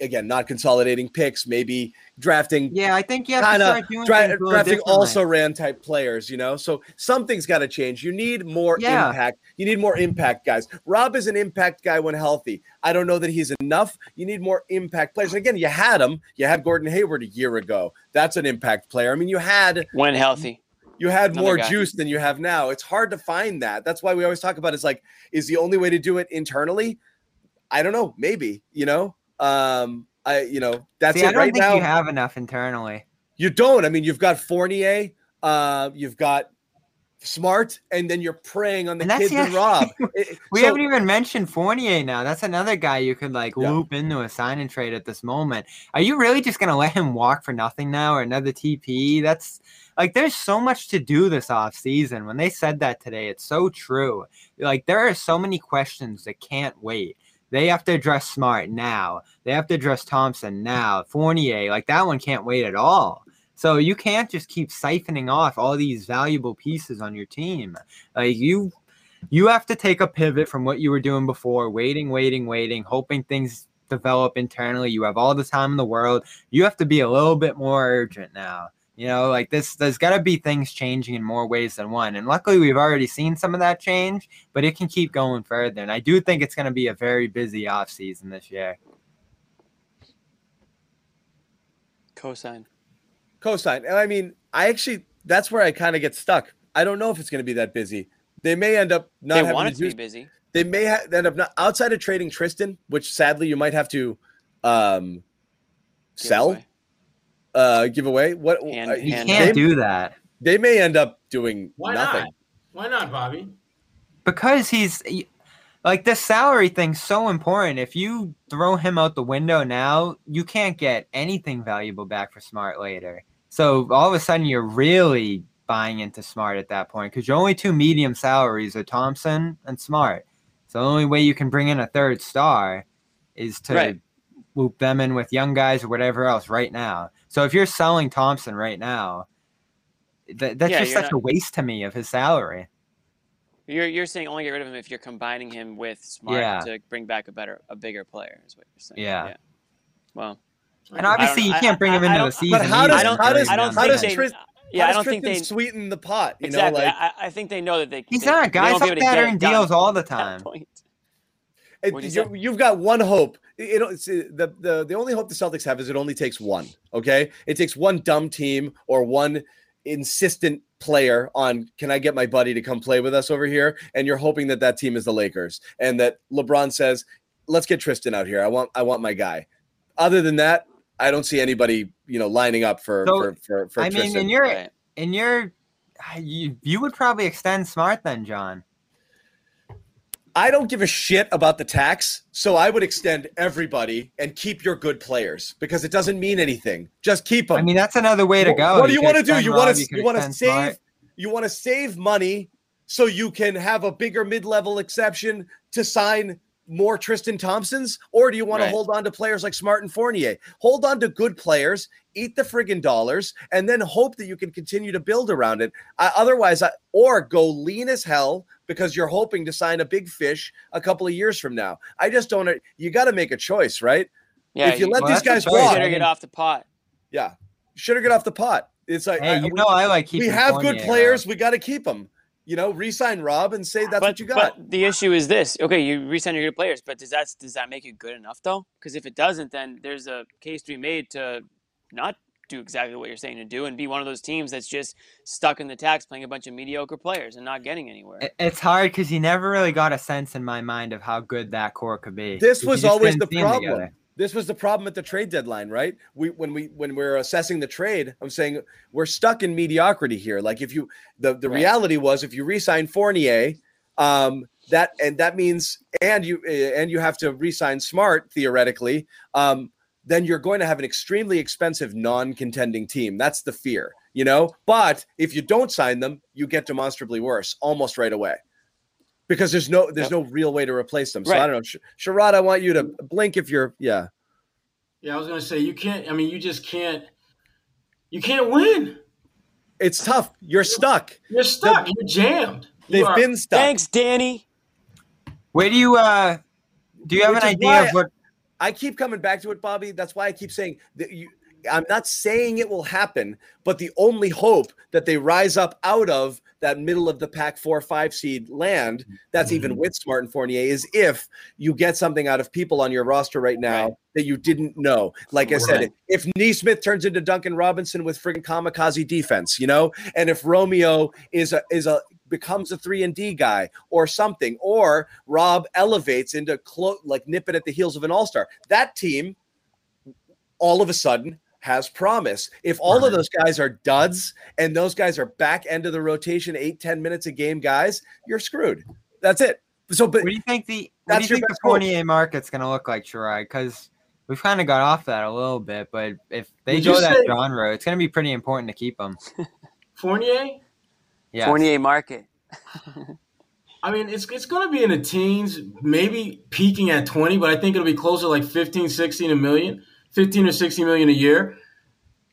S1: again not consolidating picks, maybe drafting
S3: yeah, I think you have
S1: kind
S3: to start doing
S1: dra-
S3: things a little
S1: drafting also ran type players, you know. So something's got to change. You need more
S3: Yeah.
S1: impact. You need more impact guys. Rob is an impact guy when healthy. I don't know that he's enough. You need more impact players. And again, you had him. You had Gordon Hayward a year ago. That's an impact player. I mean, you had
S2: When healthy,
S1: you had
S2: Another
S1: more
S2: guy.
S1: juice than you have now. It's hard to find that. That's why we always talk about it's like, is the only way to do it internally? I don't know. Maybe, you know. Um, I you know, that's
S3: See, I
S1: it
S3: don't
S1: right
S3: think
S1: now.
S3: you have enough internally.
S1: You don't. I mean, you've got Fournier, uh, you've got Smart, and then you're preying on the
S3: And
S1: kids
S3: the-
S1: and Rob. It-
S3: We
S1: so-
S3: haven't even mentioned Fournier now. That's another guy you could like
S1: Yeah.
S3: loop into a sign and trade at this moment. Are you really just gonna let him walk for nothing now or another TP? That's like there's so much to do this off season. When they said that today, it's so true. Like there are so many questions that can't wait. They have to address Smart now. They have to address Thompson now. Fournier, like that one can't wait at all. So you can't just keep siphoning off all these valuable pieces on your team. Like you you have to take a pivot from what you were doing before, waiting, waiting, waiting, hoping things develop internally. You have all the time in the world. You have to be a little bit more urgent now. You know, like this, there's got to be things changing in more ways than one. And luckily, we've already seen some of that change, but it can keep going further. And I do think it's going to be a very busy off season this year.
S2: cosign.
S1: cosign. And I mean, I actually that's where I kind of get stuck. I don't know if it's going to be that busy. They may end up not
S2: They
S1: having
S2: want
S1: to
S2: it to be busy.
S1: They may ha- end up not outside of trading Tristan, which sadly you might have to um,
S2: Give
S1: sell,
S2: away.
S1: Uh, give away. What
S2: And-
S1: uh,
S3: You
S2: And
S3: can't
S1: they,
S3: do that
S1: they may end up doing
S5: Why
S1: nothing.
S5: not? Why not, Bobby?
S3: because he's like this salary thing's so important. If you throw him out the window now, you can't get anything valuable back for Smart later. So all of a sudden, you're really buying into Smart at that point because your only two medium salaries are Thompson and Smart. So the only way you can bring in a third star is to
S2: Right.
S3: loop them in with young guys or whatever else right now. So if you're selling Thompson right now, that, that's
S2: Yeah,
S3: just such
S2: not-
S3: a waste to me of his salary.
S2: You're you're saying only get rid of him if you're combining him with Smart
S3: Yeah.
S2: to bring back a better, a bigger player. Is what you're saying.
S3: Yeah.
S2: Well,
S3: And obviously, you can't bring
S2: I-
S3: him
S2: I
S3: into the season.
S1: But how does-
S2: I don't.
S1: how does- how
S2: think
S1: does
S2: they.
S1: Tris-
S2: yeah,
S1: How
S2: I don't think they.
S1: sweeten the pot. You
S2: exactly.
S1: know, like
S2: I, I think they know that they.
S3: He's
S2: they,
S3: not.
S2: they
S3: Guys
S2: won't be
S3: up
S2: able to get
S3: there
S2: it
S3: in
S2: done
S3: deals all the time.
S2: Point.
S1: It,
S2: What'd you
S1: you you've got one hope. You know, it's, the the the only hope the Celtics have is it only takes one. Okay, it takes one dumb team or one insistent player on. Can I get my buddy to come play with us over here? And you're hoping that that team is the Lakers and that LeBron says, "Let's get Tristan out here. I want I want my guy." Other than that, I don't see anybody you know lining up for
S3: So,
S1: for for, for
S3: I mean,
S1: Tristan.
S3: in your
S2: Right.
S3: in your, you you would probably extend Smart then, John.
S1: I don't give a shit about the tax, so I would extend everybody and keep your good players because it doesn't mean anything. Just keep them.
S3: I mean, that's another way to go.
S1: What do you
S3: could
S1: want to do? You want to you want to save
S3: Smart.
S1: you want to save money so you can have a bigger mid-level exception to sign more Tristan Thompsons, or do you want
S2: Right.
S1: to hold on to players like Smart and Fournier? Hold on to good players, eat the friggin' dollars, and then hope that you can continue to build around it. I, otherwise, I, or go lean as hell because you're hoping to sign a big fish a couple of years from now. I just don't. You got to make a choice, right?
S2: Yeah,
S1: if you let
S3: well,
S1: these guys
S3: a choice.
S1: walk,
S2: better get off the pot.
S1: yeah, should have get off the pot. It's like
S3: Hey,
S1: I-
S3: you
S1: we-
S3: know I like
S1: we have good uh, players.
S3: around.
S1: We got to keep them. You know, re-sign Rob and say that's
S2: but,
S1: what you got.
S2: But the issue is this: okay, you resign your good players, but does that does that make it good enough though? Because if it doesn't, then there's a case to be made to not do exactly what you're saying to do and be one of those teams that's just stuck in the tax, playing a bunch of mediocre players and not getting anywhere.
S3: It's hard because you never really got a sense in my mind of how good that core could be.
S1: This was always the problem.
S3: together.
S1: This was the problem at the trade deadline, right? We when we when we're assessing the trade, I'm saying we're stuck in mediocrity here. Like if you the the
S2: Right.
S1: reality was if you re-sign Fournier, um, that and that means and you uh, and you have to re-sign Smart theoretically, um, then you're going to have an extremely expensive non-contending team. That's the fear, you know. But if you don't sign them, you get demonstrably worse almost right away. Because there's no there's
S2: Yep.
S1: no real way to replace them. So
S2: Right.
S1: I don't know. Sh- Sherrod, I want you to blink if you're yeah.
S5: Yeah, I was gonna say you can't. I mean, you just can't. You can't win.
S1: It's tough. You're stuck.
S5: You're stuck. You're jammed. You
S1: They've
S5: are-
S1: been stuck.
S2: Thanks, Danny.
S3: Where do you uh? Do you have
S1: Which
S3: an idea of what?
S1: I keep coming back to it, Bobby. That's why I keep saying that you. I'm not saying it will happen, but the only hope that they rise up out of that middle of the pack four five seed land, that's
S3: Mm-hmm.
S1: even with Smart and Fournier, is if you get something out of people on your roster right now
S2: Right.
S1: that you didn't know. Like I said, if Nesmith turns into Duncan Robinson with friggin' kamikaze defense, you know, and if Romeo is a is a becomes a three and D guy or something, or Rob elevates into clo- like nipping at the heels of an all star, that team all of a sudden has promise. If all of those guys are duds and those guys are back end of the rotation, eight ten minutes a game guys, you're screwed. That's it. So, but
S3: What do you think the? What
S1: That's
S3: do you think the
S1: best hope.
S3: Fournier market's going to look like, Shirai? Because we've kind of got off that a little bit, but if they
S5: Did
S3: go that
S5: say-
S3: genre, it's going to be pretty important to keep them.
S5: Fournier.
S3: Yeah.
S2: Fournier market.
S5: I mean, it's it's going to be in the teens, maybe peaking at 20, but I think it'll be closer like 15, 16 a million, 15 or 16 million a year.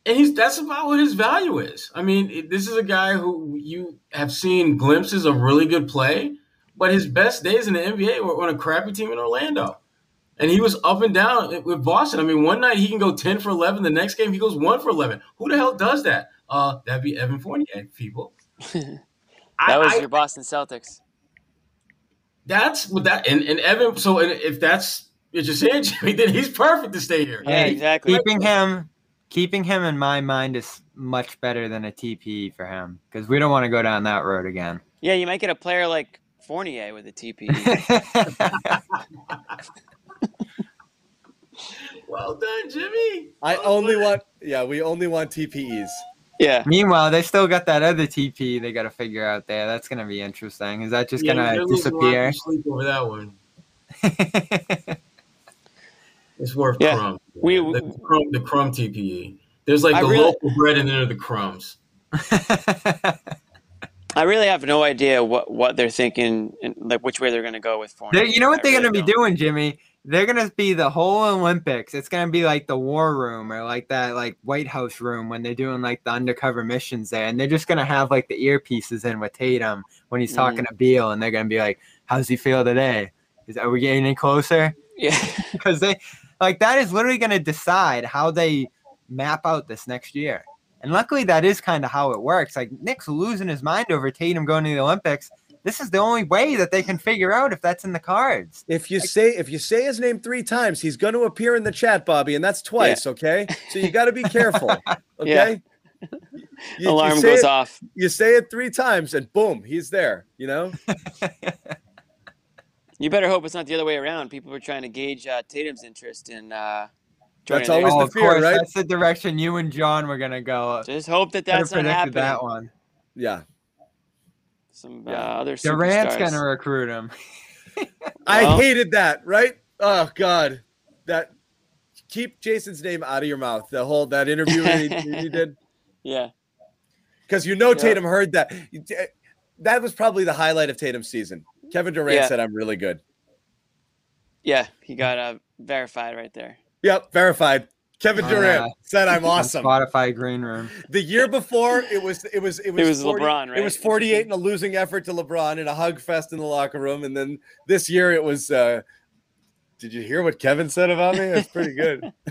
S5: And he's that's about what his value is. I mean, it, this is a guy who you have seen glimpses of really good play, but his best days in the NBA were on a crappy team in Orlando. And he was up and down with Boston. I mean, one night he can go 10 for 11. The next game he goes 1 for 11. Who the hell does that? Uh, that'd be Evan Fournier, people.
S2: That was
S5: I-
S2: your Boston Celtics.
S5: That's what that and, and Evan. So and if that's what you're saying, Jimmy, then he's perfect to stay here.
S2: Yeah, exactly.
S3: Keeping him, keeping him in my mind is much better than a TPE for him because we don't want to go down that road again.
S2: Yeah, you might get a player like Fournier with a TP.
S5: Well done, Jimmy.
S1: I
S5: Well
S1: only
S5: done.
S1: want yeah, we only want TPEs.
S2: yeah.
S3: Meanwhile, they still got that other TP they got to figure out there. That's gonna be interesting. Is that just
S5: Yeah,
S3: gonna
S5: they're losing a lot
S3: disappear?
S5: sleep over that one. It's worth
S2: Yeah.
S5: crumbs.
S2: We-
S5: the crumb, the crumb TPE. There's like
S2: I
S5: the
S2: really-
S5: local bread and then are the crumbs.
S2: I really have no idea what, what they're thinking, and like which way they're going to go with Fournier.
S3: They- you know what
S2: I
S3: they're
S2: really
S3: gonna be doing, Jimmy? They're gonna be the whole Olympics. It's gonna be like the war room or like that like White House room when they're doing like the undercover missions there, and they're just gonna have like the earpieces in with Tatum when he's mm. talking to Beal, and they're gonna be like, "How's he feel today? Is are we getting any closer?"
S2: Yeah.
S3: Because they like that is literally going to decide how they map out this next year. And luckily, that is kind of how it works. Like Nick's losing his mind over Tatum going to the Olympics. This is the only way that they can figure out if that's in the cards.
S1: If you say if you say his name three times, he's going to appear in the chat, Bobby, and that's twice. Okay, so you got to be careful. Okay, you, you
S2: Alarm
S1: say
S2: goes
S1: it-
S2: off.
S1: You say it three times, and boom, he's there. You know.
S2: You better hope it's not the other way around. People were trying to gauge uh, Tatum's interest in uh, joining
S1: That's always
S2: the-
S1: the
S3: oh,
S1: fear,
S3: course,
S1: right?
S3: that's the direction you and John were gonna go.
S2: Just hope that
S3: Could have
S2: that's not
S3: predicted
S2: happening.
S3: that one.
S1: Yeah,
S2: Some
S1: Yeah.
S2: uh, other
S3: Durant's
S2: superstars.
S3: gonna recruit him.
S1: I hated that. Right? Oh God, that keep Jayson's name out of your mouth. The whole that interview that he, he did.
S2: Yeah.
S1: because you know
S2: Yeah.
S1: Tatum heard that. That was probably the highlight of Tatum's season. Kevin Durant
S2: Yeah.
S1: said, "I'm really good."
S2: Yeah, he got uh, verified right there.
S1: Yep, verified. Kevin
S3: Oh,
S1: Durant
S3: yeah.
S1: said, "I'm awesome."
S3: Spotify green room.
S1: The year before, it was it was it was, it
S2: was LeBron,
S1: It was 48 and a losing effort to LeBron in a hug fest in the locker room, and then this year it was. uh Did you hear what Kevin said about me? It's pretty good.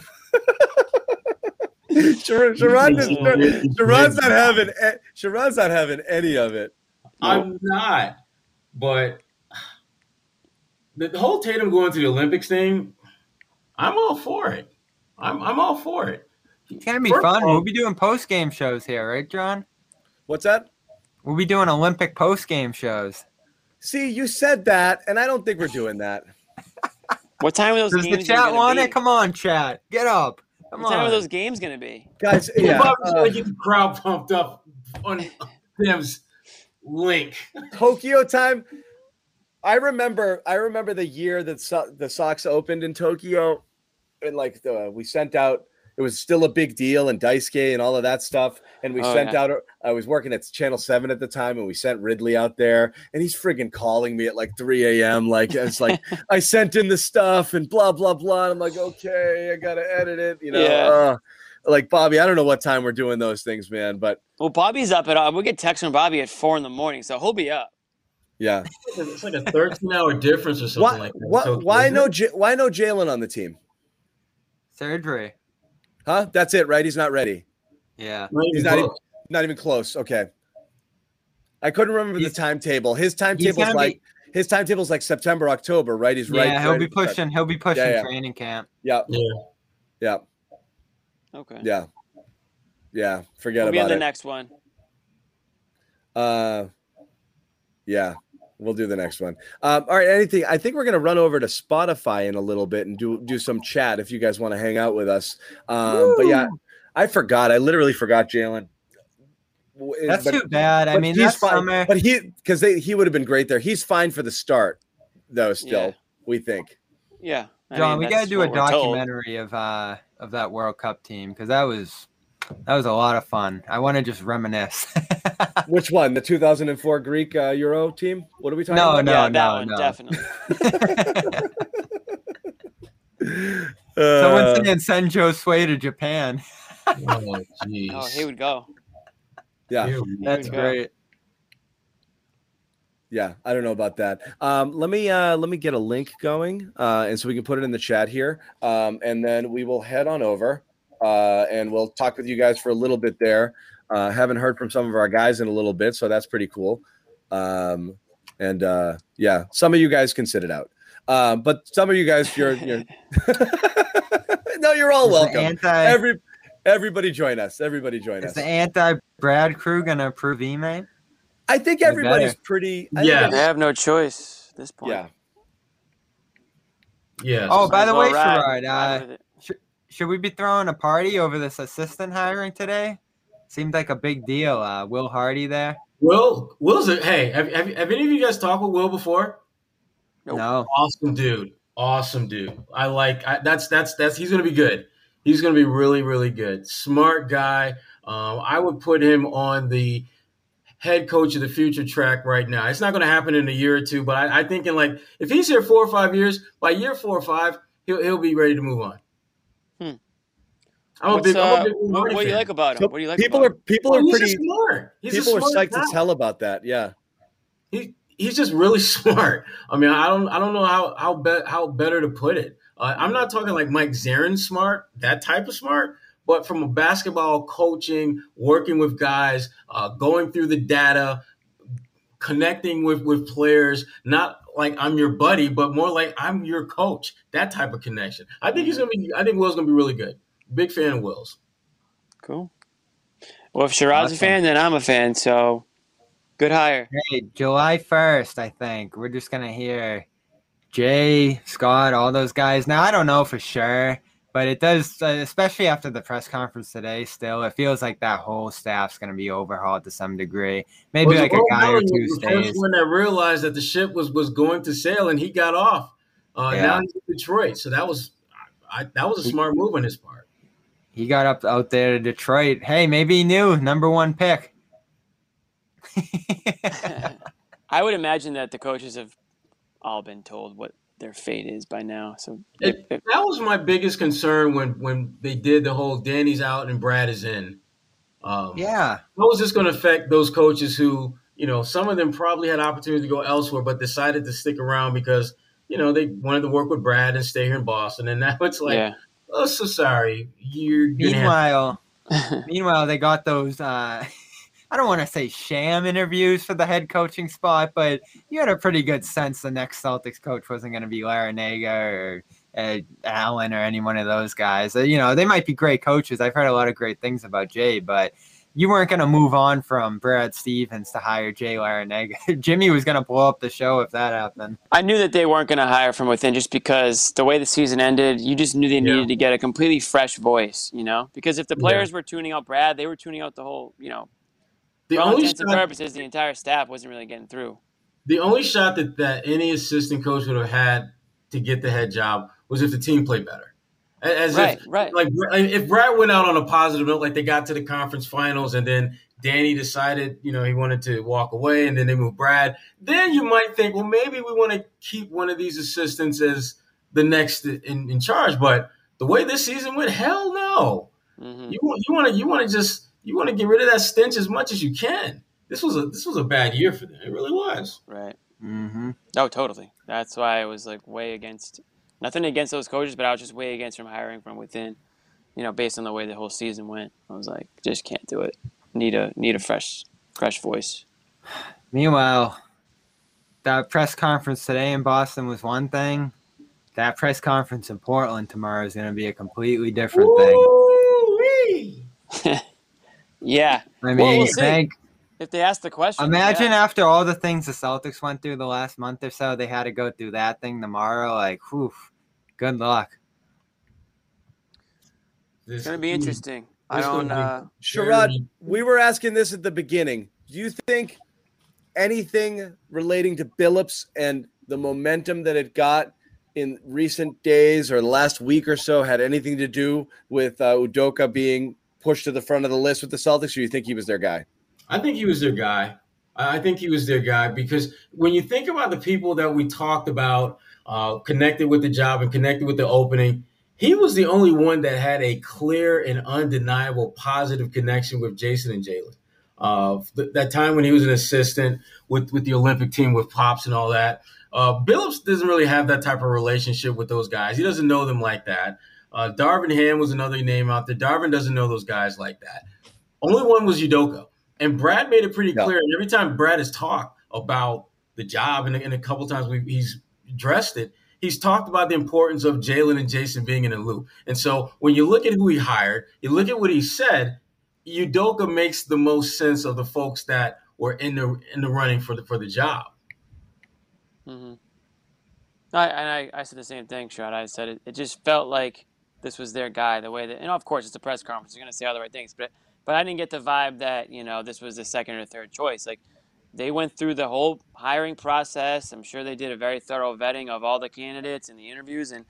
S1: Sharon, Sharon just, Sharon's not having a- Sharon's not having any of it.
S5: I'm not, but the, the whole Tatum going to the Olympics thing, I'm all for it. I'm I'm all for it.
S3: It's gonna be
S5: First
S3: fun.
S5: all-
S3: We'll be doing post game shows here, right, John?
S1: What's that?
S3: We'll be doing Olympic post game shows.
S1: See, you said that, and I don't think we're doing that.
S2: What time are those
S3: Does
S2: games
S3: the chat
S2: gonna
S3: want
S2: be?
S3: it? Come on, chat. Get up. Come
S2: What time are those games going to be?
S1: Guys,
S5: Yeah,
S1: yeah,
S5: Bob's
S1: uh,
S5: gonna get the crowd pumped up on Tim's link.
S1: Tokyo time. I remember. I remember the year that so- the Sox opened in Tokyo, and like the we sent out. It was still a big deal, and Daisuke and all of that stuff. And we
S2: Oh,
S1: sent
S2: yeah.
S1: out. I was working at Channel Seven at the time, and we sent Ridley out there, and he's friggin' calling me at like 3 a.m. Like it's like I sent in the stuff and blah blah blah. And I'm like, okay, I gotta edit it. You know,
S2: Yeah.
S1: uh, like Bobby. I don't know what time we're doing those things, man, but
S2: Well, Bobby's up at uh, we get text from Bobby at four in the morning, so he'll be up.
S1: Yeah.
S5: It's like a 13 hour difference or something
S1: Why?
S5: like that.
S1: Why?
S5: So-
S1: Why no? J- why no Jalen on the team?
S3: Surgery.
S1: Huh? That's it, right? He's not ready.
S3: Yeah.
S5: Not even
S1: He's not even,
S5: close.
S1: not even close. Okay. I couldn't remember the timetable. His timetable
S3: is
S1: like
S3: be,
S1: his timetable's like September, October, right? He's right.
S3: yeah, he'll
S1: right-
S3: be pushing. He'll be pushing
S1: yeah.
S3: training camp.
S1: Yeah,
S5: Yeah.
S1: yeah,
S2: Okay.
S1: yeah, yeah. Forget about it.
S2: We'll be on
S1: about
S2: the
S1: it.
S2: next one.
S1: Uh, yeah, we'll do the next one. Um, all right. Anything? I think we're gonna run over to Spotify in a little bit and do do some chat if you guys want to hang out with us. Um, but yeah, I forgot. I literally forgot Jalen.
S3: That's
S1: but-
S3: too bad. I mean,
S1: he's
S3: that's
S1: fine.
S3: summer.
S1: But he because he would have been great there. He's fine for the start, though. Still,
S2: Yeah.
S1: we think.
S2: Yeah. I
S3: John,
S2: mean,
S3: we got to do a
S2: what we're told.
S3: documentary of uh of that World Cup team because that was that was a lot of fun. I want to just reminisce.
S1: Which one? The 2004 Greek uh, Euro team? What are we talking
S3: No,
S1: about?
S3: no.
S2: yeah, that one
S3: no.
S2: definitely.
S3: Someone
S1: Uh,
S3: saying send Joe Sway to Japan.
S5: Oh, jeez.
S2: Oh, he would go.
S1: yeah,
S5: Here we
S3: That's
S5: go.
S3: great.
S1: yeah. I don't know about that. Um, let me uh, let me get a link going, uh, and so we can put it in the chat here, um, and then we will head on over, uh, and we'll talk with you guys for a little bit there. Uh, haven't heard from some of our guys in a little bit, so that's pretty cool. Um, and uh, yeah, some of you guys can sit it out, um, but some of you guys, you're, you're no, you're all
S3: Is
S1: welcome.
S3: Anti,
S1: Every everybody join us. Everybody join
S3: is
S1: us.
S3: Is the anti Brad Crew gonna approve Ime?
S1: I think
S3: They
S1: everybody's
S3: better.
S1: pretty. I
S5: Yeah.
S2: They have no choice at this point.
S1: yeah.
S5: Yes.
S3: Oh, by the
S2: well
S3: way,
S2: ride-
S3: Sherrod, uh,
S2: with
S3: should we be throwing a party over this assistant hiring today? Seemed like a big deal. Uh, Will Hardy there?
S5: Will, Will's a, hey, have, have, have any of you guys talked with Will before?
S2: Nope.
S3: No.
S5: Awesome dude. Awesome dude. I like I, that's that's that's he's gonna be good. He's gonna be really really good. Smart guy. Um, I would put him on the head coach of the future track right now. It's not gonna happen in a year or two, but I, I think in like if he's here four or five years, by year four or five, he'll he'll be ready to move on. I'm a
S2: What's,
S5: big, I'm a
S2: uh,
S5: big
S2: what, what do you like about him?
S1: So
S2: what do you like
S1: people
S2: about
S1: are people
S5: Oh,
S1: are
S5: he's
S1: pretty.
S5: just smart. He's
S1: People
S5: a
S1: are psyched
S5: guy.
S1: as hell about that. Yeah.
S5: he he's just really smart. I mean, I don't I don't know how how be, how better to put it. Uh, I'm not talking like Mike Zarren smart, that type of smart, but from a basketball coaching, working with guys, uh, going through the data, connecting with with players, not like I'm your buddy, but more like I'm your coach. That type of connection. I think he's gonna be. I think Will's gonna be really good. Big fan of Will's.
S2: Cool. Well, if Sherrod's awesome. a fan, then I'm a fan. So good hire.
S3: Hey, July 1st, I think. We're just going to hear Jay, Scott, all those guys. Now, I don't know for sure, but it does, uh, especially after the press conference today, still, it feels like that whole staff's going to be overhauled to some degree. Maybe well, like a guy or two stays.
S5: When I realized that the ship was, was going to sail and he got off. Uh, yeah. Now he's in Detroit. So that was, I, that was a smart move on his part
S3: he got up out there to Detroit. Hey, maybe he knew number one pick.
S2: I would imagine that the coaches have all been told what their fate is by now. So
S5: it, it, that was my biggest concern when when they did the whole Danny's out and Brad is in.
S3: Um, yeah,
S5: how was this going to affect those coaches who you know some of them probably had opportunity to go elsewhere, but decided to stick around because you know they wanted to work with Brad and stay here in Boston, and now it's like. Yeah oh, so sorry. You're
S3: meanwhile, have- meanwhile, they got those. Uh, I don't want to say sham interviews for the head coaching spot, but you had a pretty good sense the next Celtics coach wasn't going to be Larrañaga or uh, Allen or any one of those guys. Uh, you know, they might be great coaches. I've heard a lot of great things about Jay, but you weren't going to move on from Brad Stevens to hire Jay Larrañaga. Jimmy was going to blow up the show if that happened.
S2: I knew that they weren't going to hire from within just because the way the season ended, you just knew they needed yeah. to get a completely fresh voice, you know? Because if the players yeah. were tuning out Brad, they were tuning out the whole, you know, the for only intents shot, purposes, the entire staff wasn't really getting through.
S5: The only shot that, that any assistant coach would have had to get the head job was if the team played better. As right, if, right. Like if Brad went out on a positive note, like they got to the conference finals, and then Danny decided, you know, he wanted to walk away, and then they moved Brad. Then you might think, well, maybe we want to keep one of these assistants as the next in, in charge. But the way this season went, hell no. Mm-hmm. You you want to you want to just you want to get rid of that stench as much as you can. This was a this was a bad year for them. It really was.
S2: Right.
S3: Mm-hmm.
S2: Oh, totally. That's why I was like way against nothing against those coaches, but I was just way against from hiring from within. You know, based on the way the whole season went, I was like, just can't do it. Need a need a fresh fresh voice.
S3: Meanwhile, that press conference today in Boston was one thing. That press conference in Portland tomorrow is going to be a completely different thing.
S2: yeah.
S3: I mean, well, we'll think
S2: if they ask the question.
S3: Imagine
S2: yeah.
S3: after all the things the Celtics went through the last month or so, they had to go through that thing tomorrow. Like, whew, good luck.
S2: It's gonna be interesting. I don't. Uh,
S1: Sherrod, we were asking this at the beginning. Do you think anything relating to Billups and the momentum that it got in recent days or the last week or so had anything to do with uh, Udoka being pushed to the front of the list with the Celtics, or you think he was their guy?
S5: I think he was their guy. I think he was their guy because when you think about the people that we talked about uh, connected with the job and connected with the opening, he was the only one that had a clear and undeniable positive connection with Jayson and Jaylen. Uh, th- that time when he was an assistant with, with the Olympic team with Pops and all that. Uh, Billups doesn't really have that type of relationship with those guys. He doesn't know them like that. Uh, Darvin Ham was another name out there. Darvin doesn't know those guys like that. Only one was Udoka. And Brad made it pretty clear. Yeah. Every time Brad has talked about the job, and, and a couple times we, he's addressed it, he's talked about the importance of Jaylen and Jayson being in the loop. And so when you look at who he hired, you look at what he said, Udoka makes the most sense of the folks that were in the in the running for the for the job.
S2: Mm-hmm. I, and I, I said the same thing, Shot. I said it, it just felt like this was their guy. The way that, and of course, it's a press conference. You're going to say all the right things, but but I didn't get the vibe that you know this was the second or third choice. Like they went through the whole hiring process. I'm sure they did a very thorough vetting of all the candidates and the interviews. And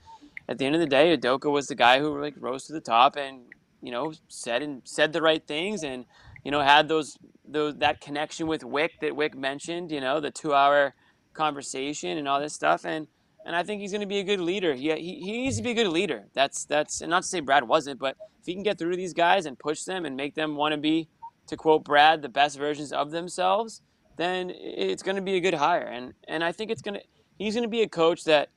S2: at the end of the day, Udoka was the guy who like rose to the top and you know said and said the right things and you know had those those that connection with Wyc that Wyc mentioned. You know the two hour conversation and all this stuff and. And I think he's going to be a good leader. He, he, he needs to be a good leader. That's that's and not to say Brad wasn't, but if he can get through these guys and push them and make them want to be, to quote Brad, the best versions of themselves, then it's going to be a good hire. And and I think it's going to he's going to be a coach that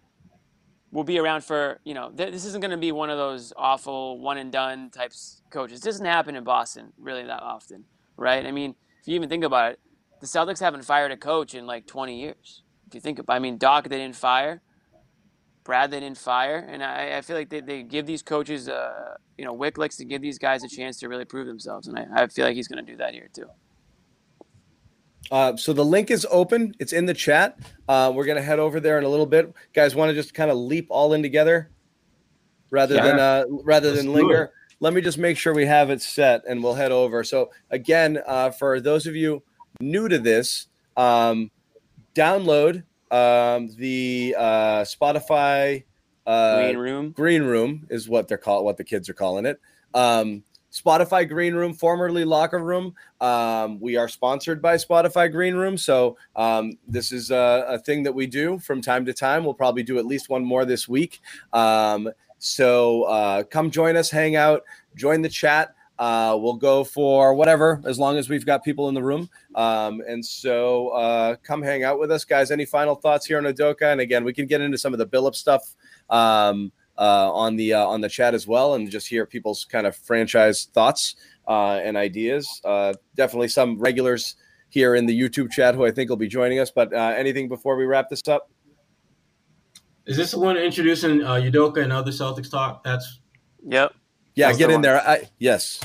S2: will be around for you know. Th- this isn't going to be one of those awful one and done types coaches. Doesn't happen in Boston really that often, right? I mean, if you even think about it, the Celtics haven't fired a coach in like 20 years. If you think about, I mean, Doc they didn't fire. Brad they didn't fire, and I, I feel like they, they give these coaches, uh, you know, Wyc likes to give these guys a chance to really prove themselves, and I, I feel like he's going to do that here too.
S1: Uh, so the link is open. It's in the chat. Uh, we're gonna head over there in a little bit. Guys, want to just kind of leap all in together, rather
S3: Sure.
S1: than uh, rather
S5: Let's
S1: than linger. Let me just make sure we have it set, and we'll head over. So again, uh, for those of you new to this, um, download um, the uh, Spotify uh,
S2: Green room.
S1: Green Room is what they're called, what the kids are calling it. Um, Spotify Green Room, formerly Locker Room. Um, we are sponsored by Spotify Green Room, so um, this is a, a thing that we do from time to time. We'll probably do at least one more this week. Um, so uh, come join us, hang out, join the chat. Uh, we'll go for whatever, as long as we've got people in the room. Um, and so uh, come hang out with us, guys. Any final thoughts here on Udoka? And again, we can get into some of the Billup stuff um, uh, on the uh, on the chat as well, and just hear people's kind of franchise thoughts uh, and ideas. Uh, definitely some regulars here in the YouTube chat who I think will be joining us. But uh, anything before we wrap this up?
S5: Is this the one introducing uh, Udoka and other Celtics talk? That's
S2: Yep.
S1: Yeah,
S5: That's
S1: get
S5: the
S1: in
S5: one.
S1: there. I, yes.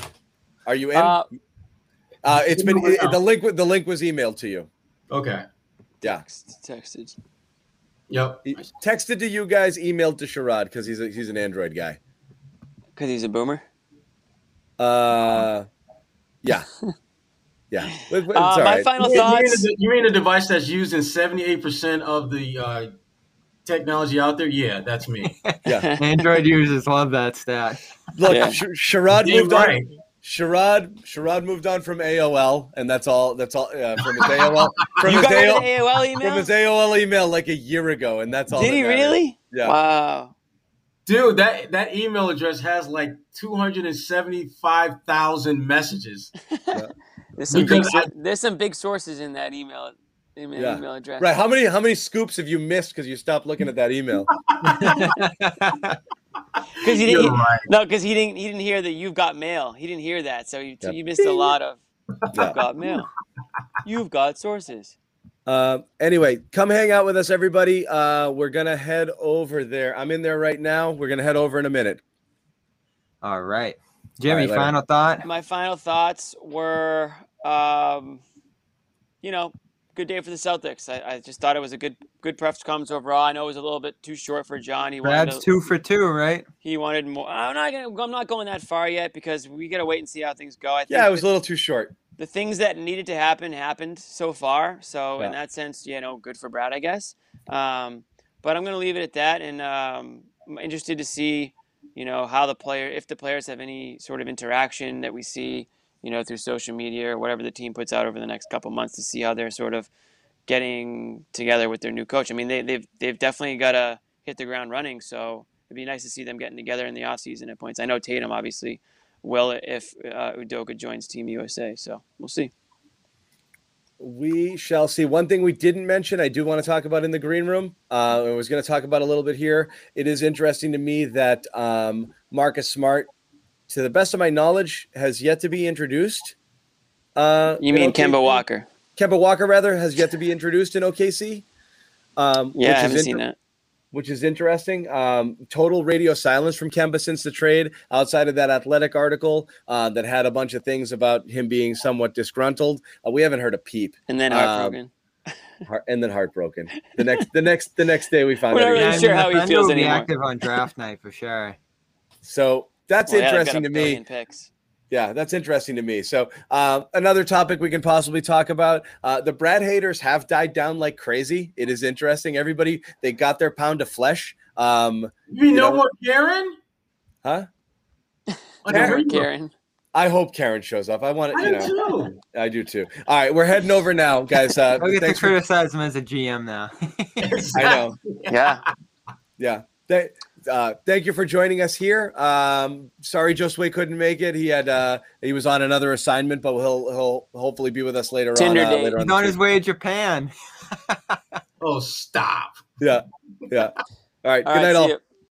S1: Are you in?
S2: Uh,
S1: Uh, it's been
S5: Right now.
S1: the link. The link was emailed to you.
S5: okay.
S1: Yeah,
S2: text- texted.
S5: Yep.
S1: He texted to you guys, emailed to Sherrod because he's a, he's an Android guy.
S2: Because he's a boomer.
S1: Uh, yeah, yeah. It- it's
S2: Uh,
S1: all
S2: my
S1: right.
S2: final
S5: You mean,
S2: thoughts.
S5: a, you mean a device that's used in seventy-eight percent of the uh, technology out there? Yeah, that's me.
S1: yeah.
S3: Android users love that stat.
S1: Look,
S2: Yeah.
S1: Sh- Sherrod
S5: Damn
S1: moved
S5: right.
S1: on. Sherrod, Sherrod moved on from AOL, and that's all. That's all uh, from his AOL. From
S2: you
S1: his
S2: got rid of
S1: AOL,
S2: the AOL
S1: from his AOL email like a year ago, and that's all.
S2: Did
S1: that
S2: he
S1: matters.
S2: really?
S1: Yeah.
S2: Wow.
S5: Dude, that that email address has like two hundred and seventy-five thousand messages.
S2: There's some big,
S5: Because
S2: sor-
S5: I-
S2: there's some big sources in that email email,
S1: Yeah.
S2: email address.
S1: Right? How many how many scoops have you missed because you stopped looking at that email?
S2: Because he didn't.
S5: right.
S2: No, because he didn't. He didn't hear that you've got mail. He didn't hear that, so you,
S1: Yep.
S2: you missed a lot of. You've got mail. You've got sources.
S1: Uh, anyway, come hang out with us, everybody. Uh, we're gonna head over there. I'm in there right now. We're gonna head over in a minute.
S3: All right. Jimmy,
S1: later.
S3: final thought?
S2: My final thoughts were, um, you know, good day for the Celtics. I, I just thought it was a good good press conference overall. I know it was a little bit too short for John. He wanted
S3: Brad's
S2: to-
S3: two for two, right?
S2: He wanted more. I'm not gonna. I'm not going that far yet because we gotta wait and see how things go. I think
S1: Yeah, it was
S2: that
S1: a little too short.
S2: the things that needed to happen happened so far. So in that sense, you know, good for Brad, I guess. Um, but I'm gonna leave it at that, and um, I'm interested to see, you know, how the player, if the players have any sort of interaction that we see, you know, through social media or whatever the team puts out over the next couple months to see how they're sort of getting together with their new coach. I mean, they, they've they've definitely got to hit the ground running. So it'd be nice to see them getting together in the offseason at points. I know Tatum obviously will if uh, Udoka joins Team USA. So we'll see.
S1: We shall see. One thing we didn't mention, I do want to talk about in the green room. Uh, I was going to talk about a little bit here. It is interesting to me that um, Marcus Smart, to the best of my knowledge, has yet to be introduced. Uh,
S2: You mean
S1: OKC.
S2: Kemba Walker?
S1: Kemba Walker, rather, has yet to be introduced in OKC. Um,
S2: Yeah, I
S1: which is
S2: haven't
S1: inter-
S2: seen that.
S1: which is interesting. Um, total radio silence from Kemba since the trade, outside of that athletic article uh, that had a bunch of things about him being somewhat disgruntled. Uh, we haven't heard a peep.
S2: And then
S1: um,
S2: heartbroken.
S1: Heart- and then heartbroken. The next, the next, the next day we found
S2: We're
S1: out.
S2: not
S1: he
S2: really sure how he feels
S3: will be
S2: anymore.
S3: active on draft night for sure.
S1: So that's
S2: Well, yeah, they've got
S1: interesting
S2: a
S1: to me.
S2: Picks.
S1: Yeah, that's interesting to me. So uh, another topic we can possibly talk about: uh, the Brad haters have died down like crazy. It is interesting. Everybody they got their pound of flesh. Um,
S5: You mean
S1: You
S5: no
S1: know-
S5: more Karen?
S1: huh?
S5: On the
S1: Karen.
S2: Karen.
S1: I hope Karen shows up. I want it.
S5: I
S1: to, you
S5: do
S1: know.
S5: too.
S1: I do too. All right, we're heading over now, guys. Uh,
S3: I'll get to
S1: thanks for,
S3: criticize him as a GM now.
S1: I know.
S2: Yeah.
S1: Yeah. Th- uh, thank you for joining us here. Um, sorry, Josue couldn't make it. He had uh, he was on another assignment, but he'll he'll hopefully be with us later
S2: Tinder
S1: on. Uh, later
S3: He's
S1: on.
S3: on his way to Japan.
S5: Oh, stop.
S1: Yeah, yeah. All right.
S2: All
S1: good
S2: right,
S1: night,
S2: see
S1: all.
S2: ya.